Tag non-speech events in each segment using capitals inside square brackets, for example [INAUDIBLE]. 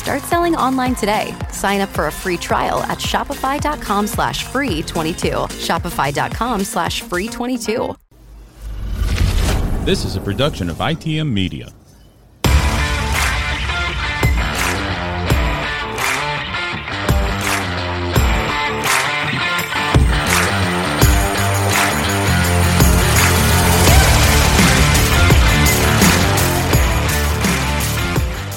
Start selling online today. Sign up for a free trial at shopify.com slash free 22. Shopify.com slash free 22. This is a production of ITM Media.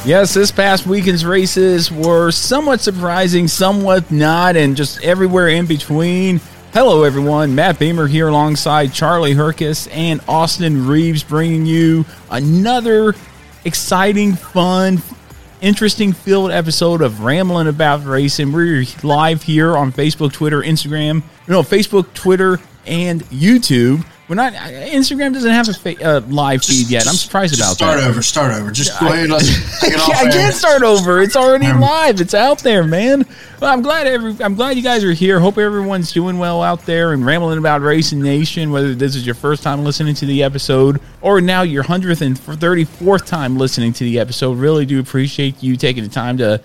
Yes, this past weekend's races were somewhat surprising, somewhat not, and just everywhere in between. Hello, everyone. Matt Beamer here alongside Charlie Herkus and Austin Reeves, bringing you another exciting, fun, interesting field episode of Rambling About Racing. We're live here on Facebook, Twitter, Instagram, no, Facebook, Twitter, and YouTube. We're not. Instagram doesn't have a fa- uh, live feed yet. I'm surprised about start that. over. Start over. Just go ahead. Let's [LAUGHS] take it off. I can't start over. It's already live. It's out there, man. Well, I'm glad every. I'm glad you guys are here. Hope everyone's doing well out there and rambling about Racing Nation. Whether this is your first time listening to the episode or now your hundredth and thirty fourth time listening to the episode, really do appreciate you taking the time to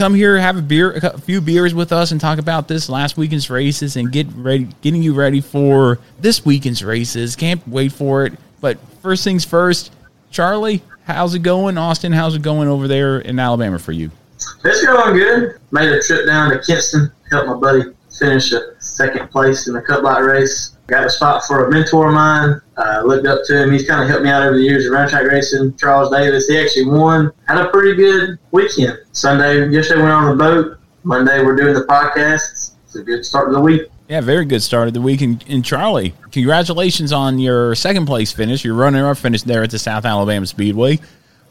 come here, have a beer, a few beers with us, and talk about this last weekend's races and get ready, getting you ready for this weekend's races. Can't wait for it. But first things first, Charlie, how's it going? Austin, how's it going over there in Alabama for you? It's going good. Made a trip down to Kinston, helped my buddy finish a second place in the Cup Light race. Got a spot for a mentor of mine. Uh, looked up to him. He's kind of helped me out over the years of round track racing. Charles Davis. He actually won. Had a pretty good weekend. Sunday, yesterday went on the boat. Monday we're doing the podcast. It's a good start of the week. Yeah, very good start of the week. And, and Charlie, congratulations on your second place finish. Your runner up finish there at the South Alabama Speedway.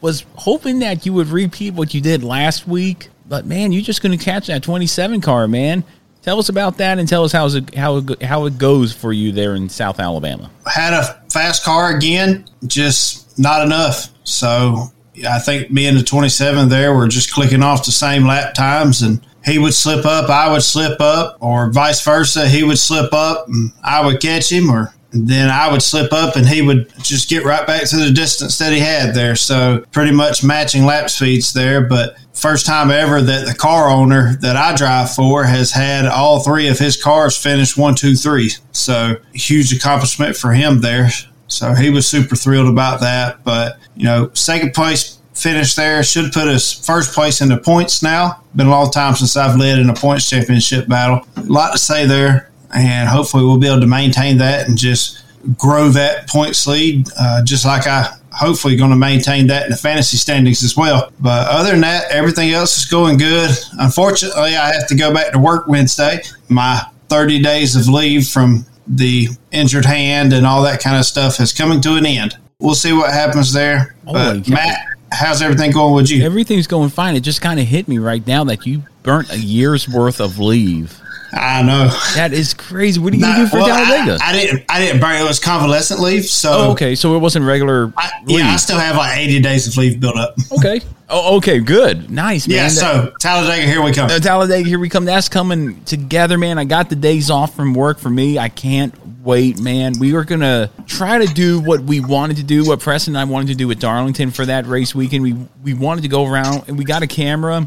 Was hoping that you would repeat what you did last week, but man, you're just going to catch that 27 car, man. Tell us about that and tell us how it, how it, how it goes for you there in South Alabama. Had a fast car again, just not enough. So I think me and the 27 there were just clicking off the same lap times and he would slip up, I would slip up, or vice versa. He would slip up and I would catch him, or then I would slip up and he would just get right back to the distance that he had there. So pretty much matching lap speeds there. But first time ever that the car owner that I drive for has had all three of his cars finish one, two, three. So huge accomplishment for him there. So he was super thrilled about that. But, you know, second place finish there should put us first place in the points now. Been a long time since I've led in a points championship battle. A lot to say there and hopefully we'll be able to maintain that and just grow that points lead, uh, just like I hopefully going to maintain that in the fantasy standings as well. But other than that, everything else is going good. Unfortunately, I have to go back to work Wednesday. My 30 days of leave from the injured hand and all that kind of stuff is coming to an end. We'll see what happens there. But Matt, how's everything going with you? Everything's going fine. It just kind of hit me right now that you burnt a year's worth of leave. I know that is crazy. What are you gonna do for well, Talladega? I, I, didn't. I didn't burn. It was convalescent leave. So oh, okay, so it wasn't regular. I, yeah, I still have like eighty days of leave built up. [LAUGHS] Okay. Oh, okay. Good. Nice, man. Yeah. So Talladega, here we come. Uh, Talladega, here we come. That's coming together, man. I got the days off from work for me. I can't wait, man. We are gonna try to do what we wanted to do, what Preston and I wanted to do at Darlington for that race weekend. We we wanted to go around and we got a camera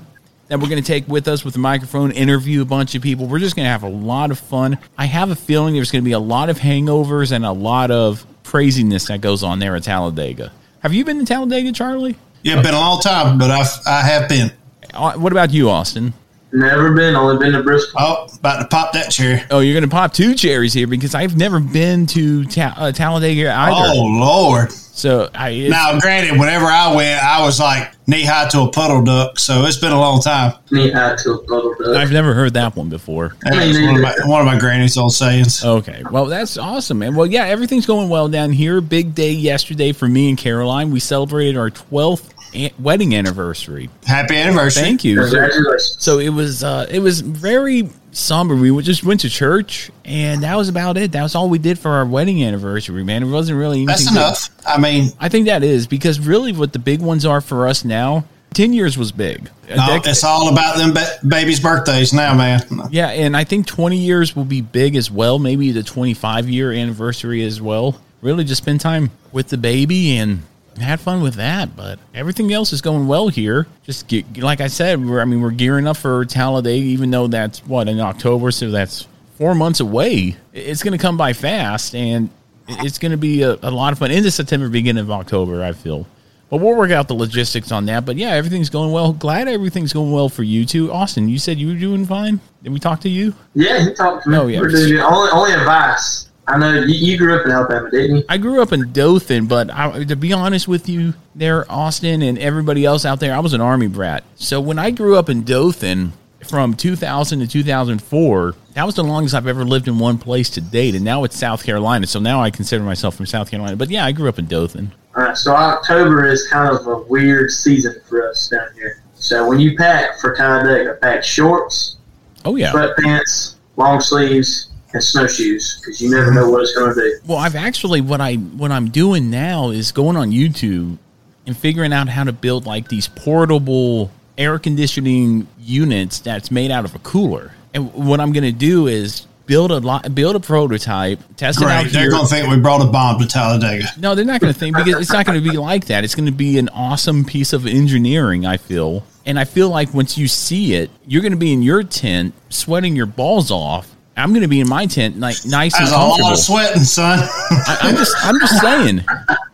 that we're going to take with us with the microphone, interview a bunch of people. We're just going to have a lot of fun. I have a feeling there's going to be a lot of hangovers and a lot of craziness that goes on there at Talladega. Have you been to Talladega, Charlie? Yeah, been a long time, but I've, I have been. Uh, what about you, Austin? Never been. Only been to Bristol. Oh, about to pop that cherry. Oh, you're going to pop two cherries here because I've never been to ta- uh, Talladega either. Oh Lord! So I now, granted, whenever I went, I was like knee high to a puddle duck. So it's been a long time. Knee high to a puddle duck. I've never heard that one before. That's one of, my, one of my granny's old sayings. Okay, well that's awesome, man. Well, yeah, everything's going well down here. Big day yesterday for me and Caroline. We celebrated our twelfth wedding anniversary. Happy anniversary! Thank you. So, so it was uh, it was very somber. We just went to church, and that was about it. That was all we did for our wedding anniversary. Man, it wasn't really that's enough. Big. I mean, I think that is because really, what the big ones are for us now. Ten years was big. No, it's all about them ba- babies' birthdays now, man. Yeah, and I think twenty years will be big as well. Maybe the twenty-five year anniversary as well. Really, just spend time with the baby and had fun with that, but everything else is going well here. Just get, like I said, we're I mean we're gearing up for Talladega, even though that's what in October, so that's four months away. It's going to come by fast, and it's going to be a, a, lot of fun into September, beginning of October. I feel, but we'll work out the logistics on that. But yeah, everything's going well. Glad everything's going well for you too, Austin. You said you were doing fine. Did we talk to you? Yeah, he talked to me. Oh yeah, only only advice I know you, you, grew up in Alabama, didn't you? I grew up in Dothan, but I, to be honest with you, there, Austin, and everybody else out there, I was an Army brat. So when I grew up in Dothan from 2000 to 2004, that was the longest I've ever lived in one place to date. And now it's South Carolina. So now I consider myself from South Carolina. But yeah, I grew up in Dothan. All right. So October is kind of a weird season for us down here. So when you pack for Talladega, pack shorts, oh yeah, sweatpants, long sleeves, and snowshoes because you never know what it's going to do. Well, I've actually what I what I'm doing now is going on YouTube and figuring out how to build like these portable air conditioning units that's made out of a cooler. And what I'm going to do is build a lot, build a prototype, test Great. it out. They're going to think we brought a bomb to Talladega. No, they're not going to think because it's not going to be like that. It's going to be an awesome piece of engineering. I feel, and I feel like once you see it, you're going to be in your tent sweating your balls off I'm going to be in my tent, like nice That's and comfortable. a lot of sweating, son. [LAUGHS] I, am just, I'm just saying.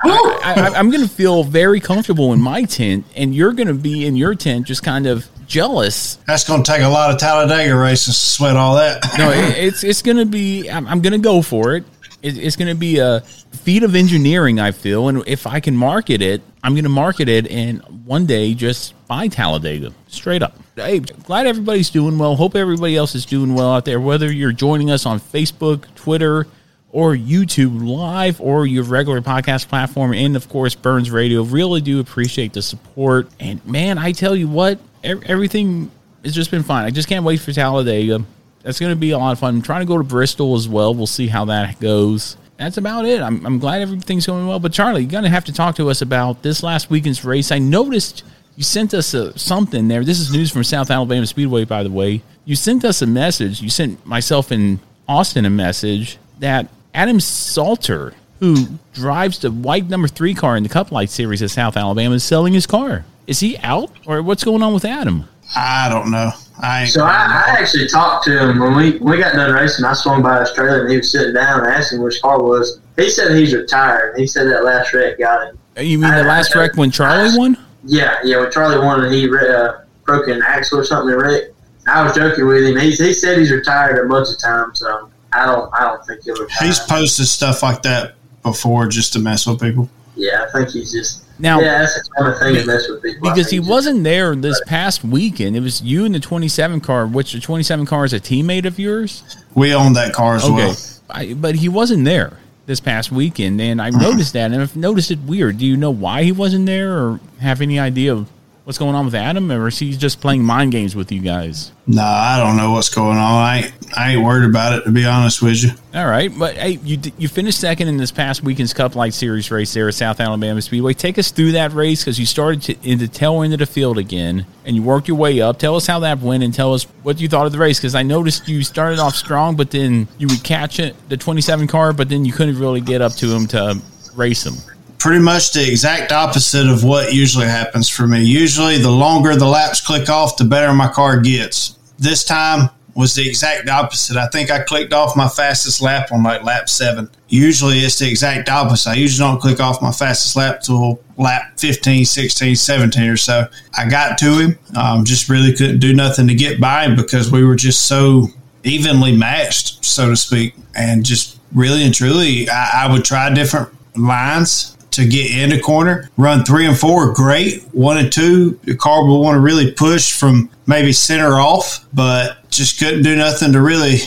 I, am going to feel very comfortable in my tent, and you're going to be in your tent, just kind of jealous. That's going to take a lot of Talladega races to sweat all that. no, it, it's it's going to be. I'm, I'm going to go for it. it it's going to be a feat of engineering. I feel, and if I can market it, I'm going to market it, and one day just buy Talladega straight up hey, glad everybody's doing well. Hope everybody else is doing well out there, whether you're joining us on Facebook, Twitter, or YouTube Live, or your regular podcast platform, and of course, Burns Radio. Really do appreciate the support. And man, I tell you what, everything has just been fine. I just can't wait for Talladega. That's going to be a lot of fun. I'm trying to go to Bristol as well. We'll see how that goes. That's about it. I'm, I'm glad everything's going well. But Charlie, you're going to have to talk to us about this last weekend's race. I noticed you sent us a, something there. This is news from South Alabama Speedway, by the way. You sent us a message. You sent myself and Austin a message that Adam Salter, who drives the white number three car in the Cup Light Series at South Alabama, is selling his car. Is he out, or what's going on with Adam? I don't know. I so I, I, actually talked to him when we when we got done racing. I swung by his trailer and he was sitting down. and asked him which car was. He said he's retired. He said that last wreck got him. You mean the last wreck when Charlie won? Yeah, yeah. When Charlie won and he uh, broke an axle or something in wreck. I was joking with him. He, he said he's retired a bunch of times. So I don't I don't think he'll retire. He's posted stuff like that before just to mess with people. Yeah, I think he's just now, yeah, that's the kind of thing that mess with people. Because he wasn't there this past weekend. It was you and the 27 car, which the 27 car is a teammate of yours? We own that car as okay. well. I, but he wasn't there this past weekend, and I noticed that, and I've noticed it weird. Do you know why he wasn't there, or have any idea of what's going on with Adam, or is he just playing mind games with you guys? No, I don't know what's going on. I ain't, I ain't worried about it to be honest with you. All right, but hey, you you finished second in this past weekend's Cup Light Series race there at South Alabama Speedway. Take us through that race because you started to, in the tail end of the field again, and you worked your way up. Tell us how that went, and tell us what you thought of the race because I noticed you started off strong, but then you would catch it the 27 car, but then you couldn't really get up to him to race him pretty much the exact opposite of what usually happens for me. Usually, the longer the laps click off, the better my car gets. This time was the exact opposite. I think I clicked off my fastest lap on like lap seven. Usually, it's the exact opposite. I usually don't click off my fastest lap till lap 15, 16, 17 or so. I got to him, um, just really couldn't do nothing to get by him because we were just so evenly matched, so to speak. And just really and truly, I, I would try different lines to get in the corner. Run three and four, great. One and two, the car will want to really push from maybe center off, but just couldn't do nothing to really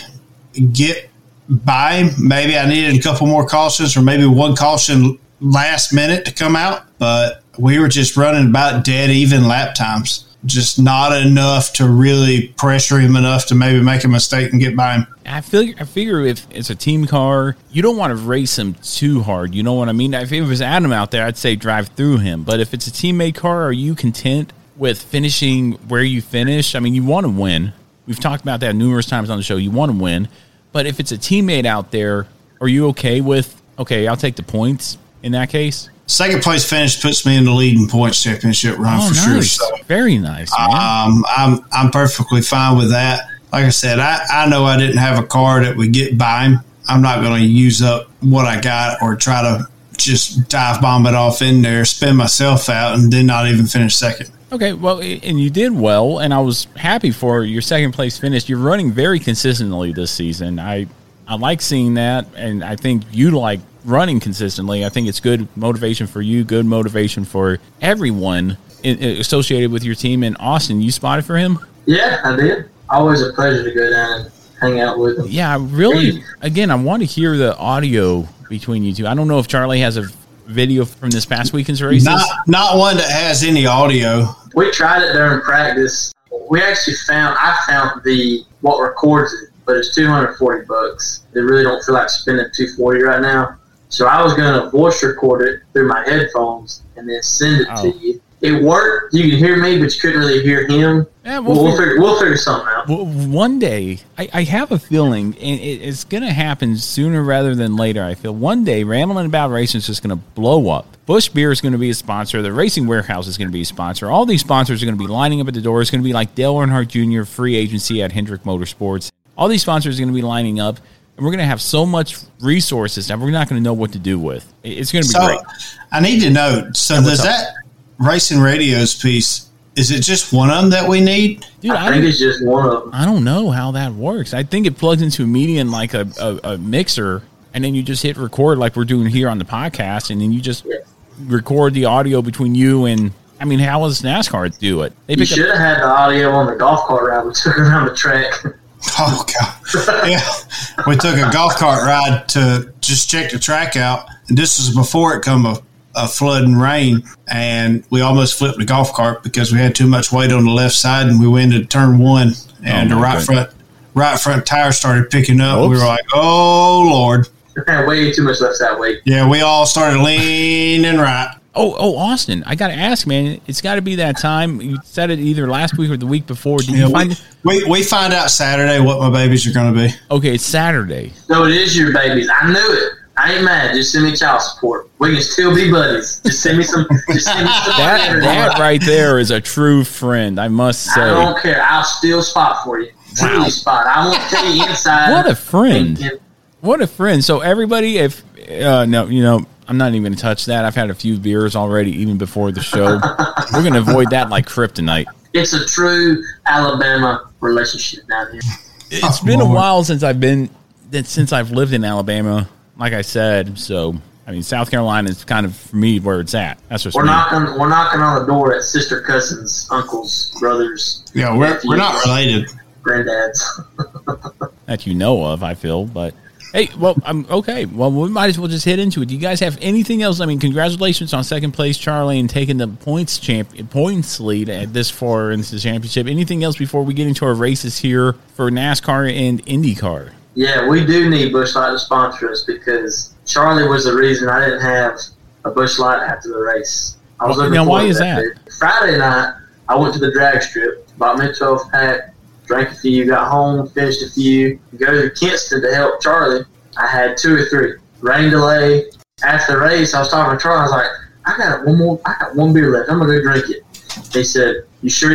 get by him. Maybe I needed a couple more cautions or maybe one caution last minute to come out, but we were just running about dead even lap times just not enough to really pressure him enough to maybe make a mistake and get by him. I feel I figure if it's a team car, you don't want to race him too hard. You know what I mean? If it was Adam out there, I'd say drive through him. But if it's a teammate car, are you content with finishing where you finish? I mean, you want to win. We've talked about that numerous times on the show. You want to win. But if it's a teammate out there, are you okay with okay, I'll take the points in that case? Second place finish puts me in the leading points championship run oh, for nice. sure. So, Very nice. Um, I'm I'm perfectly fine with that. Like I said, I, I know I didn't have a car that would get by him. I'm not going to use up what I got or try to just dive bomb it off in there, spin myself out, and then not even finish second. Okay, well, and you did well, and I was happy for your second place finish. You're running very consistently this season. I I like seeing that, and I think you like running consistently. I think it's good motivation for you, good motivation for everyone in, associated with your team. And Austin, you spotted for him? Yeah, I did. Always a pleasure to go down and hang out with him. Yeah, really. Again, I want to hear the audio between you two. I don't know if Charlie has a video from this past weekend's races. Not, not one that has any audio. We tried it during practice. We actually found I found the what records it, but it's two hundred forty bucks. They really don't feel like spending two forty right now. So I was going to voice record it through my headphones and then send it oh. to you. It worked. You could hear me, but you couldn't really hear him. Yeah, we'll, we'll, figure, we'll figure something out. one day, I, I, have a feeling, and it, it's going to happen sooner rather than later. I feel one day, Rambling About Racing is just going to blow up. Busch Beer is going to be a sponsor. The Racing Warehouse is going to be a sponsor. All these sponsors are going to be lining up at the door. It's going to be like Dale Earnhardt Jr. free agency at Hendrick Motorsports. All these sponsors are going to be lining up and we're going to have so much resources that we're not going to know what to do with. It's going to be so, great. I need to know. So does that racing radios piece? Is it just one of them that we need? Dude, I, I think it's just one of them. I don't know how that works. I think it plugs into a median like a, a, a, mixer, and then you just hit record like we're doing here on the podcast, and then you just yeah. record the audio between you and. I mean, how does NASCAR do it? They you should have had the audio on the golf cart ride we took around the track. [LAUGHS] Oh god! Yeah, we took a golf cart ride to just check the track out, and this was before it come a, a flood and rain, and we almost flipped the golf cart because we had too much weight on the left side, and we went into turn one, and oh the right goodness. front right front tire started picking up. Oops. We were like, "Oh lord!" Way too much left side weight. Yeah, we all started leaning right. Oh, oh, Austin, I got to ask, man. It's got to be that time. You said it either last week or the week before. Did Yeah, you find? we, we we find out Saturday what my babies are going to be. Okay, it's Saturday. So it is your babies. I knew it. I ain't mad. Just send me child support. We can still be buddies. Just send me some. Just send me some. That that right there is a true friend. I must say. I say. don't care. I'll still spot for you. Truly spot. I won't tell you inside. What a friend. What a friend. So everybody, if uh, no, you know, I'm not even going to touch that. I've had a few beers already, even before the show. We're going to avoid that like kryptonite. It's a true Alabama relationship down here. It's been a while since I've been since I've lived in Alabama. Like I said, so I mean, South Carolina is kind of for me where it's at. That's just We're me. knocking. We're knocking on the door at sister cousins, uncles, brothers. Yeah, we're, we're not related. Granddads. [LAUGHS] that you know of. I feel, but hey, well, I'm okay. Well, we might as well just hit into it. Do you guys have anything else? I mean, congratulations on second place, Charlie, and taking the points champ points lead at this far into the championship. Anything else before we get into our races here for NASCAR and IndyCar? Yeah, we do need Busch Light to sponsor us because Charlie was the reason I didn't have a Busch Light after the race. I was looking Now, why is that? day. Friday night, I went to the drag strip, bought me a 12 pack, drank a few, got home, finished a few, go to Kinston to help Charlie. I had two or three. Rain delay. After the race, I was talking to Charlie. I was like, I got one more, I got one beer left. I'm to go drink it. They said, You sure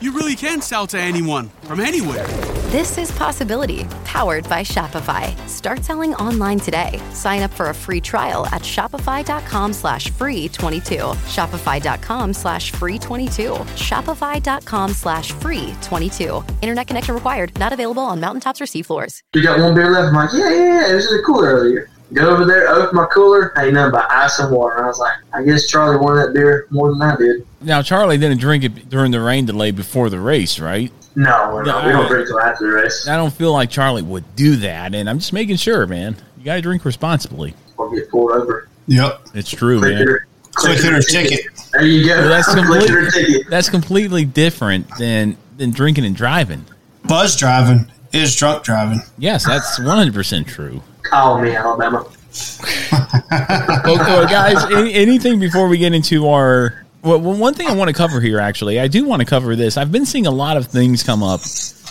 you really can sell to anyone from anywhere. This is Possibility, powered by Shopify. Start selling online today. Sign up for a free trial at shopify.com slash free 22. Shopify.com slash free 22. Shopify.com slash free 22. Internet connection required. Not available on mountaintops or seafloors. You got one beer left? I'm like, yeah, yeah, yeah. It was in the cooler earlier. Go over there, open my cooler. Ain't nothing but ice and water. And I was like, I guess Charlie wanted that beer more than I did. Now, Charlie didn't drink it during the rain delay before the race, right? No, no, we don't drink till after the race. I don't feel like Charlie would do that, and I'm just making sure, man. You got to drink responsibly. Or get pulled over. Yep. It's true, Click man. it or- Click it or ticket. There you go. Well, that's [LAUGHS] Click it or completely ticket. that's completely different than than drinking and driving. Buzz driving is drunk driving. Yes, that's 100 percent true. Call me, Alabama. okay, guys, any, anything before we get into our. Well, well, one thing I want to cover here, actually, I do want to cover this. I've been seeing a lot of things come up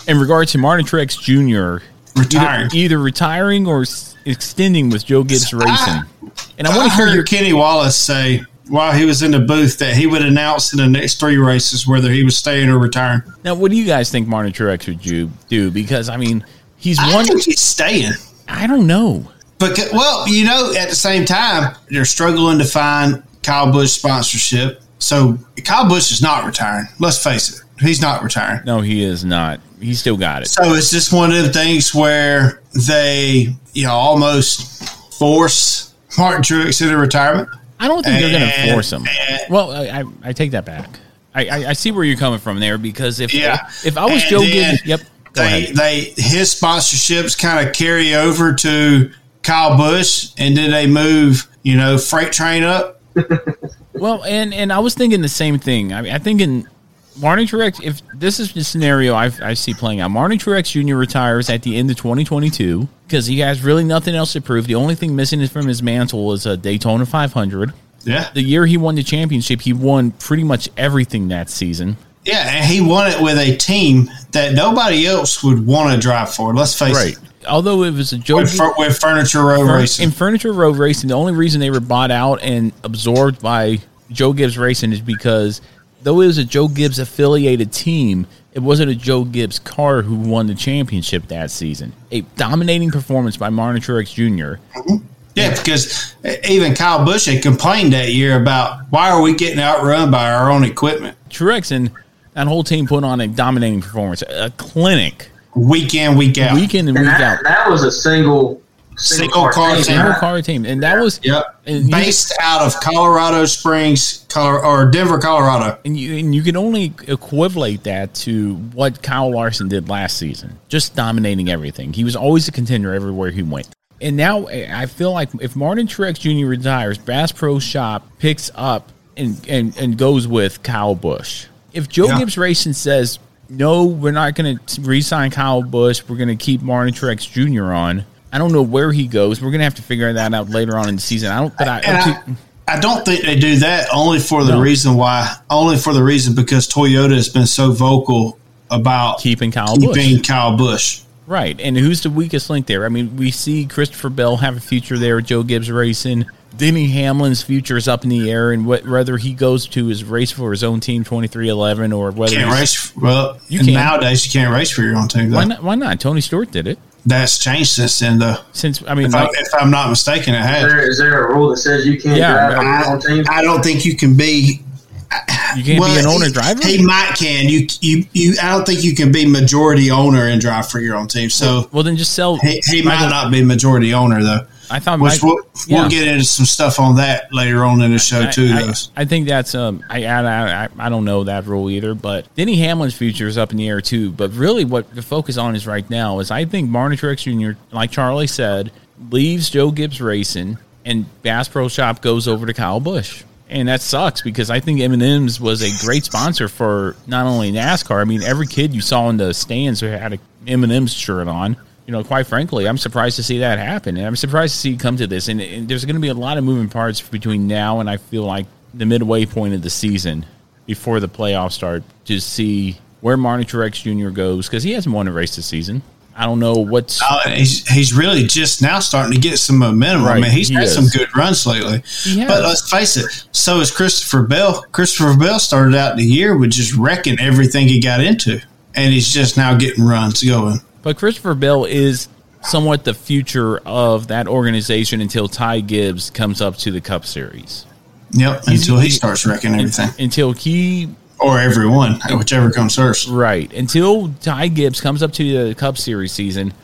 in regard to Martin Truex Jr. Retiring. Either, either retiring or s- extending with Joe Gibbs ah. Racing. And I I, want to hear your. Kenny Wallace say while he was in the booth that he would announce in the next three races whether he was staying or retiring. Now, what do you guys think Martin Truex would do? do? Because, I mean, he's I one. think he's staying. I don't know. But well, you know, at the same time, they're struggling to find Kyle Busch sponsorship. So Kyle Busch is not retiring. Let's face it, he's not retiring. No, he is not. He's still got it. So it's just one of the things where they, you know, almost force Martin Truex into retirement. I don't think they're going to force him. Well, I, I, I take that back. I, I, I see where you're coming from there because if Yeah. if, I was And Joe then Gibbs, yep, go They, they his sponsorships kind of carry over to Kyle Busch, and then they move, you know, freight train up. [LAUGHS] Well, and and I was thinking the same thing. I mean, I think in Martin Truex, if this is the scenario I, I see playing out, Martin Truex Jr. retires at the end of 2022 because he has really nothing else to prove. The only thing missing is from his mantle is a Daytona 500. Yeah. The year he won the championship, he won pretty much everything that season. Yeah, and he won it with a team that nobody else would want to drive for. Let's face Right. it. Although it was a joke With, with Furniture Row Fur- Racing. in Furniture Row Racing, the only reason they were bought out and absorbed by Joe Gibbs Racing is because though it was a Joe Gibbs affiliated team, it wasn't a Joe Gibbs car who won the championship that season. A dominating performance by Martin Truex Jr. Mm-hmm. Yeah, because even Kyle Busch had complained that year about why are we getting outrun by our own equipment Truex and that whole team put on a dominating performance, a clinic, week in week out. week in and And week that, out. that was a single Single car team. Single car team, and that was Yep. and you- Based out of Colorado Springs, Color, or Denver, Colorado. And you and you can only equivalate that to what Kyle Larson did last season, just dominating everything. He was always a contender everywhere he went. And now eh, I feel like if Martin Truex Jr. retires, Bass Pro Shop picks up and, and, and goes with Kyle Busch. If Joe Yeah. Gibbs Racing says, no, we're not going to re sign Kyle Busch, we're going to keep Martin Truex Jr. on, I don't know where he goes. We're going to have to figure that out later on in the season. I don't, but I, I, I don't think they do that only for the No. reason why, only for the reason because Toyota has been so vocal about keeping Kyle Busch. keeping Kyle Busch. Right. And who's the weakest link there? I mean, we see Christopher Bell have a future there, Joe Gibbs Racing. Denny Hamlin's future is up in the air, and wh- whether he goes to his race for his own team, 2311, or whether Can't he's- race. Well, You can. nowadays you can't race for your own team. Though. Why not? Why not? Tony Stewart did it. That's changed since then, though. Since I mean, if, I, like- if I'm not mistaken, it Is has. there, is there a rule that says you can't Yeah, drive on your own team? I don't think you can be. You can't be an owner driver. He might can. You you you. I don't think you can be majority owner and drive for your own team. So well, then just sell. He, he might not be majority owner though. I thought Which we'll, yeah. we'll get into some stuff on that later on in the show I- too. I, though. I think that's um I, I I I don't know that rule either, but Denny Hamlin's future is up in the air too. But really, what the focus on is right now is I think Martin Truex Jr. like Charlie said leaves Joe Gibbs Racing and Bass Pro Shop goes over to Kyle Busch. And that sucks because I think M&M's was a great sponsor for not only NASCAR. I mean, every kid you saw in the stands who had a M&M's shirt on. You know, quite frankly, I'm surprised to see that happen, and I'm surprised to see it come to this. And, and there's going to be a lot of moving parts between now and I feel like the midway point of the season before the playoffs start to see where Martin Truex Jr. goes because he hasn't won a race this season. I don't know what's Uh, he's he's really just now starting to get some momentum. I mean, he's he had is. some good runs lately. But let's face it, so is Christopher Bell. Christopher Bell started out the year with just wrecking everything he got into, and he's just now getting runs going. But Christopher Bell is somewhat the future of that organization until Ty Gibbs comes up to the Cup Series. Yep, until he starts wrecking everything, Until he or everyone, whichever comes first. Right. Until Ty Gibbs comes up to the Cup Series season,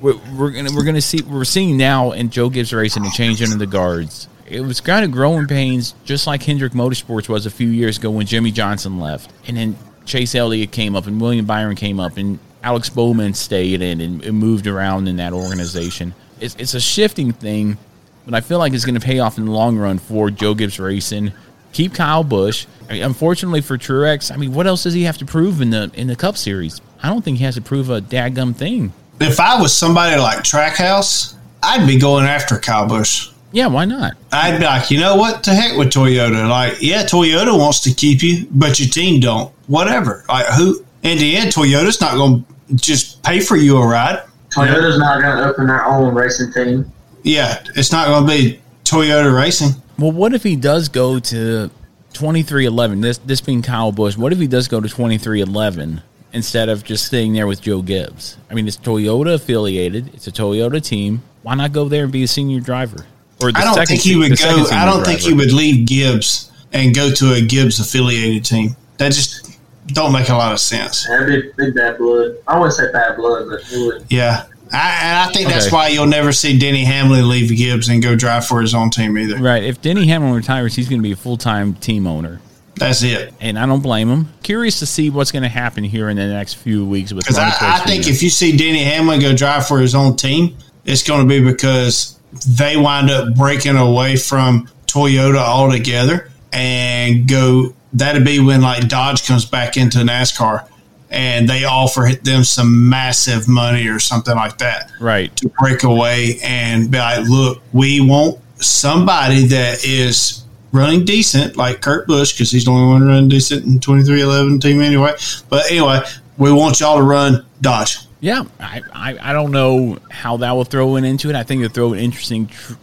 we're, we're gonna we're gonna see we're seeing now in Joe Gibbs racing a change into the guards. It was kind of growing pains, just like Hendrick Motorsports was a few years ago when Jimmie Johnson left, and then Chase Elliott came up, and William Byron came up, and Alex Bowman stayed in and, and moved around in that organization. It's, it's a shifting thing, but I feel like it's going to pay off in the long run for Joe Gibbs Racing. Keep Kyle Busch. I mean, unfortunately for Truex, I mean, what else does he have to prove in the in the Cup Series? I don't think he has to prove a dadgum thing. If I was somebody like Trackhouse, I'd be going after Kyle Busch. Yeah, why not? I'd be like, you know what? To heck with Toyota. Like, yeah, Toyota wants to keep you, but your team don't. Whatever. Like, who? In the end, Toyota's not going to just pay for you a ride. Toyota's not going to open their own racing team. Yeah, it's not going to be Toyota Racing. Well, what if he does go to twenty three eleven? This this being Kyle Busch. What if he does go to twenty three eleven instead of just staying there with Joe Gibbs? I mean, it's Toyota affiliated. It's a Toyota team. Why not go there and be a senior driver? Or the I don't think he se- would go. I don't think he would leave Gibbs and go to a Gibbs affiliated team. That just don't make a lot of sense. That'd be big bad blood. I wouldn't say bad blood, but it would. Yeah. I, and I think that's why you'll never see Denny Hamlin leave Gibbs and go drive for his own team either. Right. If Denny Hamlin retires, he's going to be a full time team owner. That's it. And I don't blame him. Curious to see what's going to happen here in the next few weeks with Because I, I think if you see Denny Hamlin go drive for his own team, it's going to be because they wind up breaking away from Toyota altogether and go. That'd be when like Dodge comes back into NASCAR and they offer them some massive money or something like that right to break away and be like, look, we want somebody that is running decent, like Kurt Busch, because he's the only one running decent in 2311 team anyway. But anyway, we want y'all to run Dodge. Yeah, I, I, I don't know how that will throw in into it. I think it'll throw an interesting tr-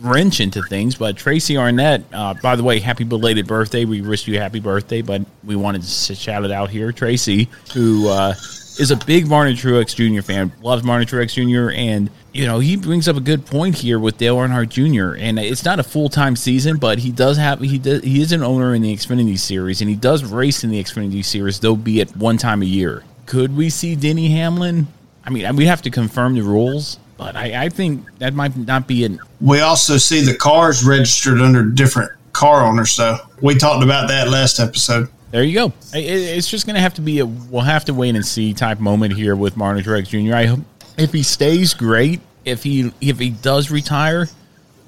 wrench into things. But Tracy Arnett, uh, by the way, happy belated birthday. We wish you a happy birthday, but we wanted to shout it out here. Tracy, who uh, is a big Martin Truex Jr. fan, loves Martin Truex Jr. And you know he brings up a good point here with Dale Earnhardt Jr. And it's not a full time season, but he does have he does, he is an owner in the Xfinity Series, and he does race in the Xfinity Series, though be it one time a year. Could we see Denny Hamlin? I mean, we have to confirm the rules, but I, I think that might not be an. We also see the cars registered under different car owners. So we talked about that last episode. There you go. It, it's just going to have to be a we'll have to wait and see type moment here with Martin Truex Jr. I hope if he stays great, if he if he does retire,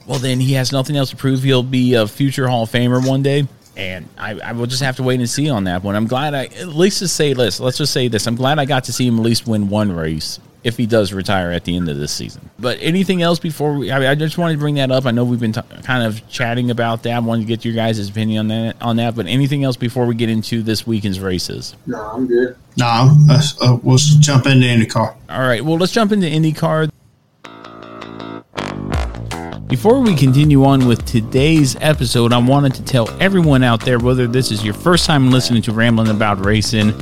well then he has nothing else to prove. He'll be a future Hall of Famer one day. And I, I will just have to wait and see on that one. I'm glad I at least to say this. Let's just say this. I'm glad I got to see him at least win one race if he does retire at the end of this season. But anything else before we? I, mean, I just wanted to bring that up. I know we've been t- kind of chatting about that. I wanted to get your guys' opinion on that. On that, but anything else before we get into this weekend's races? No, I'm good. No, uh, uh, we'll jump into IndyCar. All right. Well, let's jump into IndyCar. Before we continue on with today's episode, I wanted to tell everyone out there whether this is your first time listening to Rambling About Racing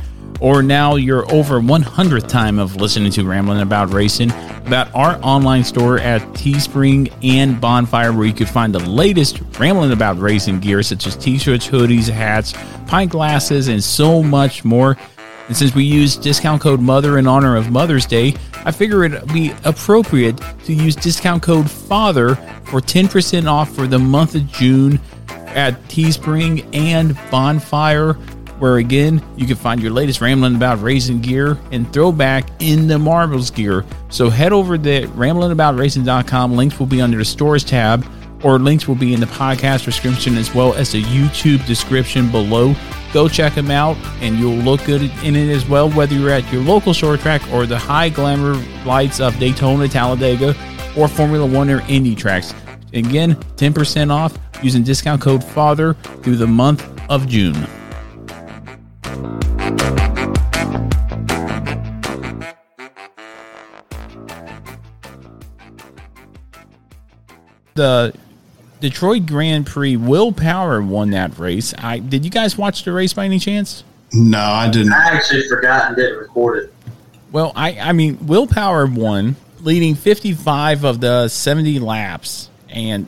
or now your over 100th time of listening to Rambling About Racing about our online store at Teespring and Bonfire, where you can find the latest Rambling About Racing gear such as t shirts, hoodies, hats, pint glasses, and so much more. And since we use discount code MOTHER in honor of Mother's Day, I figure it'd be appropriate to use discount code FATHER for 10% off for the month of June at Teespring and Bonfire, where again, you can find your latest rambling about racing gear and throwback in the marbles gear. So head over to ramblingaboutracing.com. Links will be under the stores tab, or links will be in the podcast description as well as the YouTube description below. Go check them out, and you'll look good in it as well, whether you're at your local short track or the high glamour lights of Daytona, Talladega, or Formula One or Indy tracks. Again, 10% off using discount code FATHER through the month of June. The Detroit Grand Prix, Will Power won that race. I did you guys watch the race by any chance? No, I didn't. I actually forgot and didn't record it. Well, I I mean, Will Power won, leading 55 of the 70 laps. And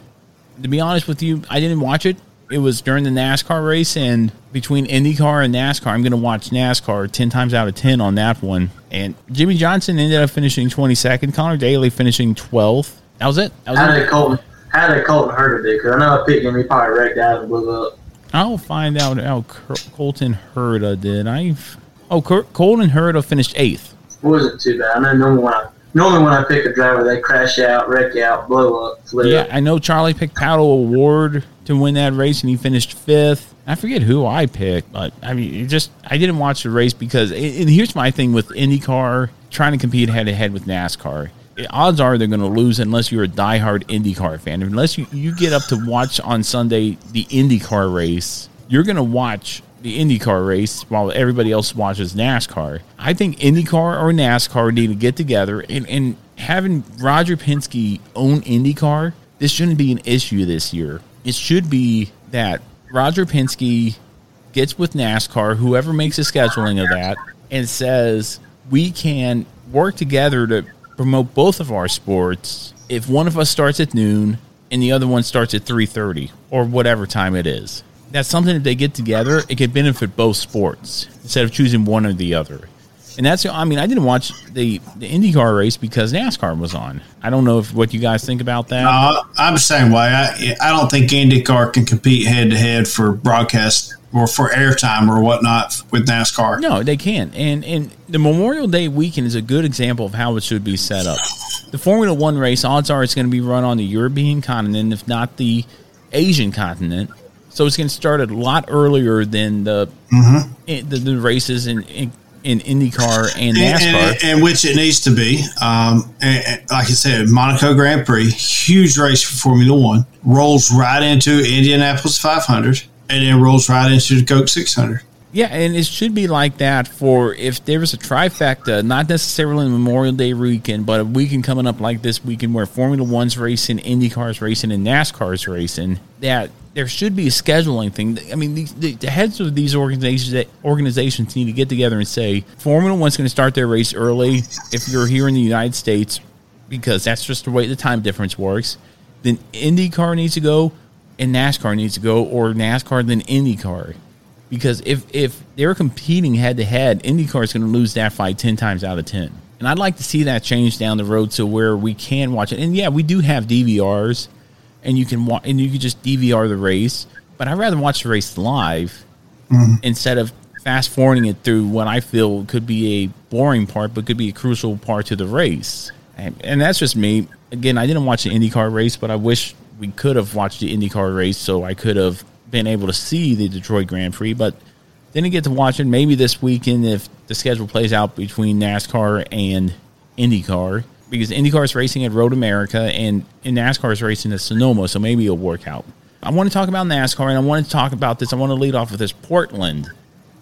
to be honest with you, I didn't watch it. It was during the NASCAR race, and between IndyCar and NASCAR, I'm going to watch NASCAR 10 times out of 10 on that one. And Jimmie Johnson ended up finishing 22nd, Conor Daly finishing 12th. That was it. That was How it. did Colton? How did Colton Herta do? Because I know I picked him. He probably wrecked out and blew up. I'll find out how Col- Colton Herta did. I've oh Col- Colton Herta finished eighth. It wasn't too bad. I know normally when I normally when I pick a driver, they crash out, wreck out, blow up, flip. Yeah, I know Charlie picked Pato O'Ward to win that race, and he finished fifth. I forget who I picked, but I mean, just I didn't watch the race because. And here's my thing with IndyCar trying to compete head to head with NASCAR. Odds are they're going to lose unless you're a diehard IndyCar fan. Unless you, you get up to watch on Sunday the IndyCar race, you're going to watch the IndyCar race while everybody else watches NASCAR. I think IndyCar or NASCAR need to get together and, and having Roger Penske own IndyCar, this shouldn't be an issue this year. It should be that Roger Penske gets with NASCAR, whoever makes the scheduling of that, and says, we can work together to promote both of our sports. If one of us starts at noon and the other one starts at 3.30 or whatever time it is. That's something that they get together. It could benefit both sports instead of choosing one or the other and that's i mean i didn't watch the, the indycar race because nascar was on i don't know if what you guys think about that No, I'm the same way. I, I don't think IndyCar can compete head to head for broadcast or for airtime or whatnot with NASCAR. No, they can't. And and the Memorial Day weekend is a good example of how it should be set up. The Formula One race, odds are it's going to be run on the European continent, if not the Asian continent. So it's going to start a lot earlier than the Mhm. eh, the, the races in, in in IndyCar and and, NASCAR. and, and which it needs to be. Um, and, and like I said, Monaco Grand Prix, huge race for Formula One, rolls right into Indianapolis 500, and then rolls right into the Coke 600. Yeah, and it should be like that for if there was a trifecta, not necessarily Memorial Day weekend, but a weekend coming up like this weekend where Formula One's racing, IndyCar's racing, and NASCAR's racing, that there should be a scheduling thing. I mean, the, the, the heads of these organizations organizations need to get together and say Formula One's going to start their race early if you're here in the United States because that's just the way the time difference works. Then IndyCar needs to go, and NASCAR needs to go, or NASCAR then IndyCar because if if they're competing head to head, IndyCar is going to lose that fight ten times out of ten. And I'd like to see that change down the road to where we can watch it. And yeah, we do have DVRs, and you can wa- and you can just DVR the race. But I'd rather watch the race live mm-hmm. instead of fast forwarding it through what I feel could be a boring part, but could be a crucial part to the race. And, and that's just me. Again, I didn't watch the IndyCar race, but I wish we could have watched the IndyCar race so I could have been able to see the Detroit Grand Prix. But didn't get to watch it. Maybe this weekend if the schedule plays out between NASCAR and IndyCar. Because IndyCar is racing at Road America and, and NASCAR is racing at Sonoma, so maybe it'll work out. I want to talk about NASCAR and I want to talk about this. I want to lead off with this Portland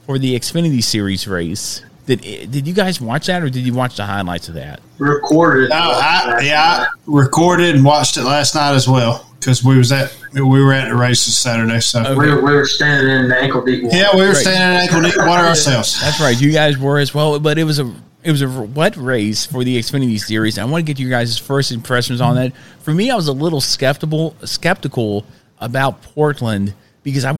for the Xfinity Series race. Did did you guys watch that or did you watch the highlights of that? Recorded. No, I, yeah, I recorded and watched it last night as well because we was at we were at the races Saturday. So We, were, we were standing in the ankle deep water. yeah, we were standing in ankle deep water ourselves. That's right. You guys were as well, but it was a it was a wet race for the Xfinity Series. I want to get you guys' first impressions on that. For me, I was a little skeptical skeptical about Portland because I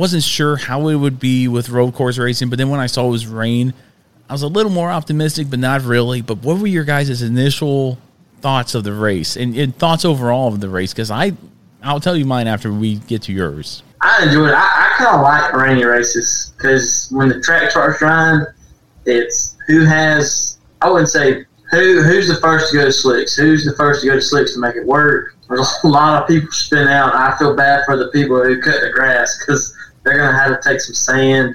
Wasn't sure how it would be with road course racing, but then when I saw it was rain, I was a little more optimistic, but not really. But what were your guys' initial thoughts of the race and, and thoughts overall of the race? Because I, I'll tell you mine after we get to yours. I enjoy it. I, I kind of like rainy races because when the track starts drying, it's who has. I wouldn't say who who's the first to go to slicks. Who's the first to go to slicks to make it work? There's a lot of people spin out. I feel bad for the people who cut the grass because they're gonna have to take some sand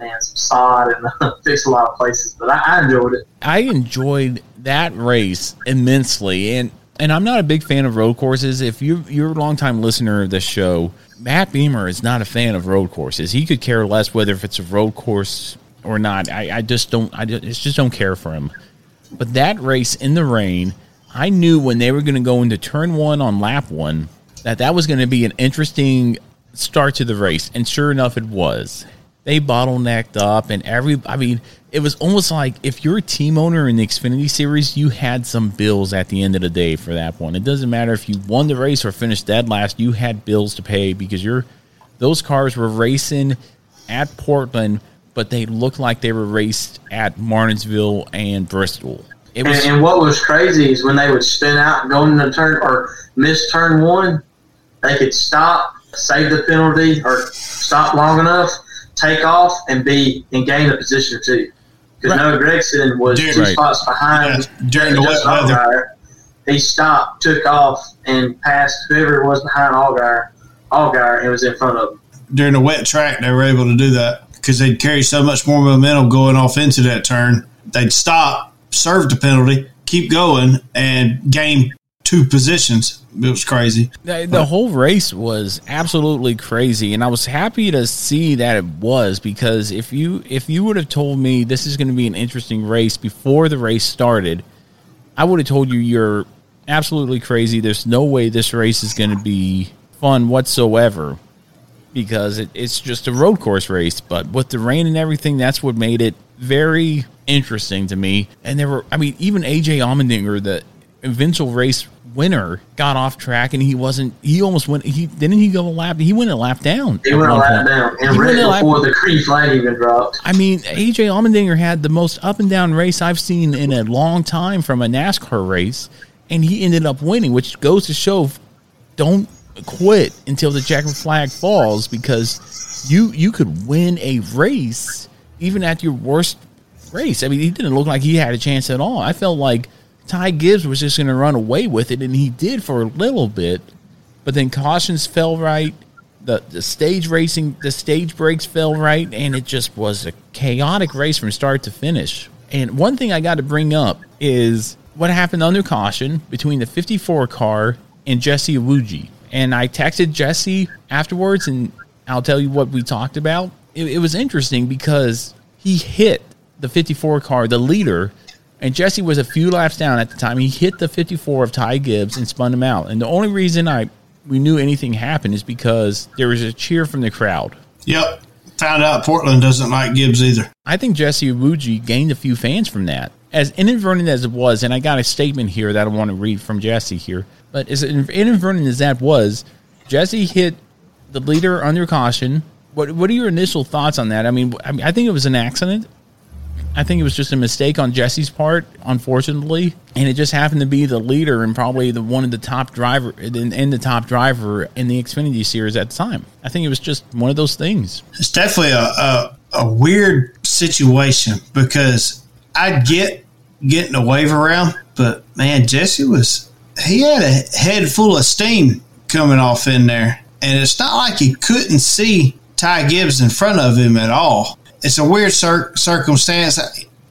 and some sod and uh, [LAUGHS] fix a lot of places. But I, I enjoyed it. I enjoyed that race immensely, and and I'm not a big fan of road courses. If you you're a longtime listener of this show, Matt Beamer is not a fan of road courses. He could care less whether if it's a road course or not. I, I just don't. I just, just don't care for him. But that race in the rain, I knew when they were going to go into turn one on lap one that that was going to be an interesting start to the race, and sure enough, it was. They bottlenecked up, and every I mean, it was almost like if you're a team owner in the Xfinity Series, you had some bills at the end of the day for that one. It doesn't matter if you won the race or finished dead last, you had bills to pay because you're those cars were racing at Portland, but they looked like they were raced at Martinsville and Bristol. It was and, and what was crazy is when they would spin out and go into turn or miss turn one, they could stop, save the penalty, or stop long enough, take off, and be and gain a position or two. Because Noah Gragson was two right. spots behind during the wet weather. Allgaier. He stopped, took off, and passed whoever was behind Allgaier. Allgaier and was in front of him. during the wet track, they were able to do that because they'd carry so much more momentum going off into that turn. They'd stop, serve the penalty, keep going, and gain two positions it was crazy. The, the whole race was absolutely crazy, and I was happy to see that it was because if you if you would have told me this is going to be an interesting race before the race started, I would have told you you're absolutely crazy. There's no way this race is going to be fun whatsoever because it, it's just a road course race. But with the rain and everything, that's what made it very interesting to me. And there were, I mean, even AJ Allmendinger, the eventual race winner, got off track and he wasn't. He almost went. He didn't he go a lap. He went a lap down. He went a lap down, and He right went a lap- before the green flag even dropped. I mean, AJ Allmendinger had the most up and down race I've seen in a long time from a NASCAR race, and he ended up winning, which goes to show don't quit until the checkered flag falls because you you could win a race even at your worst race. I mean, he didn't look like he had a chance at all. I felt like Ty Gibbs was just going to run away with it, and he did for a little bit, but then cautions fell right. The, the stage racing, the stage breaks fell right, and it just was a chaotic race from start to finish. And one thing I got to bring up is what happened under caution between the 54 car and Jesse Iwuji. And I texted Jesse afterwards, and I'll tell you what we talked about. It, it was interesting because he hit the 54 car, the leader, and Jesse was a few laps down at the time. He hit the 54 of Ty Gibbs and spun him out. And the only reason I we knew anything happened is because there was a cheer from the crowd. Yep. Found out Portland doesn't like Gibbs either. I think Jesse Iwuji gained a few fans from that. As inadvertent as it was, and I got a statement here that I want to read from Jesse here, but as inadvertent as that was, Jesse hit the leader under caution. What What are your initial thoughts on that? I mean, I, mean, I think it was an accident. I think it was just a mistake on Jesse's part, unfortunately, and it just happened to be the leader and probably the one of the top driver and, and the top driver in the Xfinity series at the time. I think it was just one of those things. It's definitely a, a, a weird situation because I get getting a wave around, but man, Jesse was he had a head full of steam coming off in there, and it's not like he couldn't see Ty Gibbs in front of him at all. It's a weird cir- circumstance.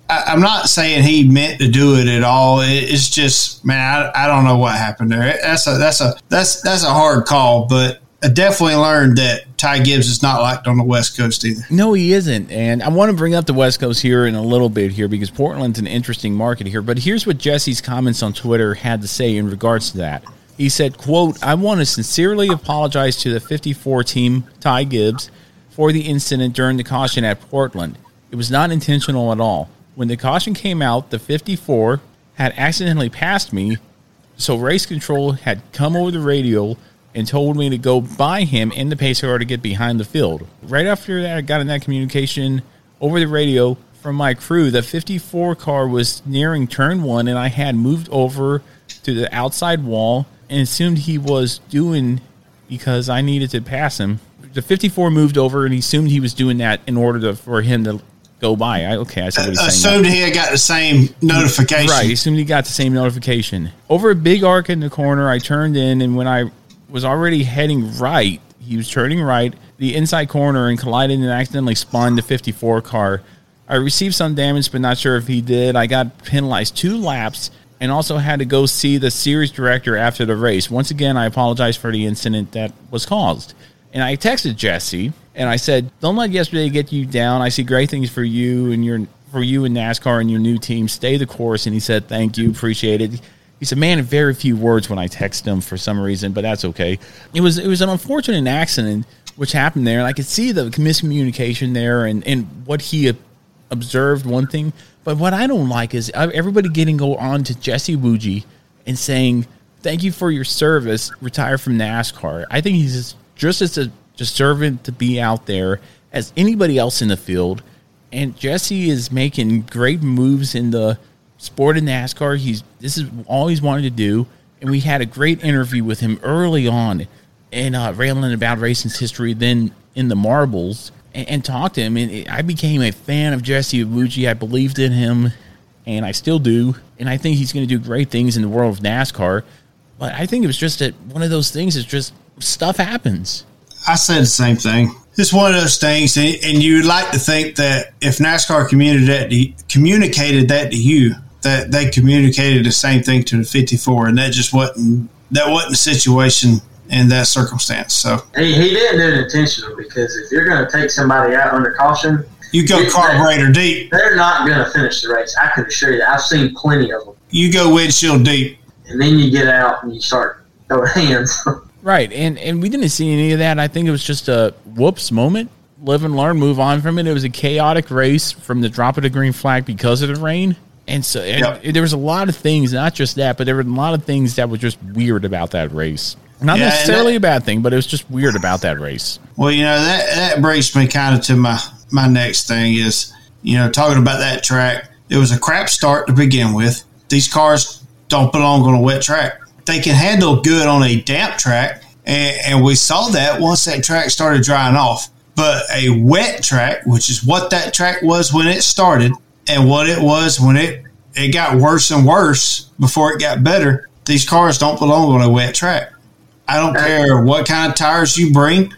I, I'm not saying he meant to do it at all. It, it's just, man, I, I don't know what happened there. That's a that's a that's that's a hard call, but I definitely learned that Ty Gibbs is not liked on the West Coast either. No, he isn't. And I want to bring up the West Coast here in a little bit here because Portland's an interesting market here. But here's what Jesse's comments on Twitter had to say in regards to that. He said, quote, I want to sincerely apologize to the 54 team, Ty Gibbs, for the incident during the caution at Portland. It was not intentional at all. When the caution came out, the 54 had accidentally passed me, so race control had come over the radio and told me to go by him in the pace car to get behind the field. Right after that, I got in that communication over the radio from my crew. The 54 car was nearing turn one, and I had moved over to the outside wall and assumed he was doing because I needed to pass him. The 54 moved over, and he assumed he was doing that in order to, for him to go by. I, okay, I see what he's saying. now. Assumed he had got the same notification. Right. He assumed he got the same notification. Over a big arc in the corner, I turned in, and when I was already heading right, he was turning right, the inside corner, and collided and accidentally spun the 54 car. I received some damage, but not sure if he did. I got penalized two laps and also had to go see the series director after the race. Once again, I apologize for the incident that was caused. And I texted Jesse and I said, "Don't let yesterday get you down. I see great things for you and your for you and NASCAR and your new team. Stay the course." And he said, "Thank you, appreciate it." He's a man of very few words when I text him for some reason, but that's okay. It was it was an unfortunate accident which happened there, and I could see the miscommunication there and and what he observed one thing, but what I don't like is everybody getting go on to Jesse Wuji and saying, "Thank you for your service. Retire from NASCAR." I think he's just, as a deserving to be out there as anybody else in the field. And Jesse is making great moves in the sport of NASCAR. He's this is all he's wanted to do, and we had a great interview with him early on, and uh, rambling about racing's history. Then in the marbles, and, and talked to him, and it, I became a fan of Jesse Iwuji. I believed in him, and I still do, and I think he's going to do great things in the world of NASCAR. But I think it was just that one of those things. Is just stuff happens. I said the same thing. It's one of those things, and, and you'd like to think that if NASCAR communicated that to, communicated that to you, that they communicated the same thing to the 54, and that just wasn't that wasn't the situation in that circumstance. So He, he didn't do it intentional because if you're going to take somebody out under caution, you go carburetor deep. they're not going to finish the race. I can assure you. I've seen plenty of them. You go windshield deep. And then you get out and you start throwing hands. [LAUGHS] Right, and and we didn't see any of that. I think it was just a whoops moment. Live and learn, move on from it. It was a chaotic race from the drop of the green flag because of the rain, and so and there was a lot of things, not just that, but there were a lot of things that were just weird about that race. Not Yeah, necessarily a bad thing, but it was just weird about that race. Well, you know that that brings me kind of to my my next thing is you know talking about that track. It was a crap start to begin with. These cars don't belong on a wet track. They can handle good on a damp track, and, and we saw that once that track started drying off. But a wet track, which is what that track was when it started, and what it was when it it got worse and worse before it got better. These cars don't belong on a wet track. I don't care what kind of tires you bring,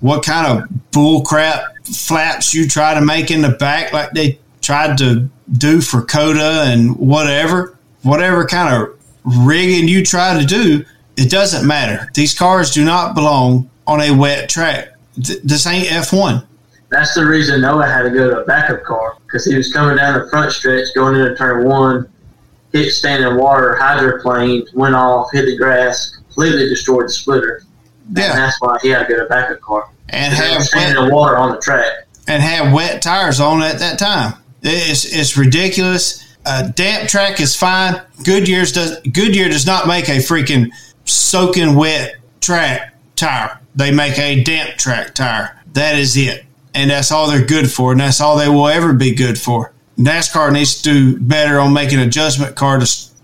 what kind of bull crap flaps you try to make in the back, like they tried to do for COTA and whatever, whatever kind of rigging you try to do, it doesn't matter. These cars do not belong on a wet track. Th- This ain't F1. That's the reason Noah had to go to a backup car because he was coming down the front stretch, going into turn one, hit standing water, hydroplane, went off, hit the grass, completely destroyed the splitter. Yeah. And that's why he had to get a backup car. And have standing water on the track. and have wet tires on at that time. It's it's ridiculous. A damp track is fine. Goodyear's does Goodyear does not make a freaking soaking wet track tire. They make a damp track tire. That is it, and that's all they're good for, and that's all they will ever be good for. NASCAR needs to do better on making a judgment card,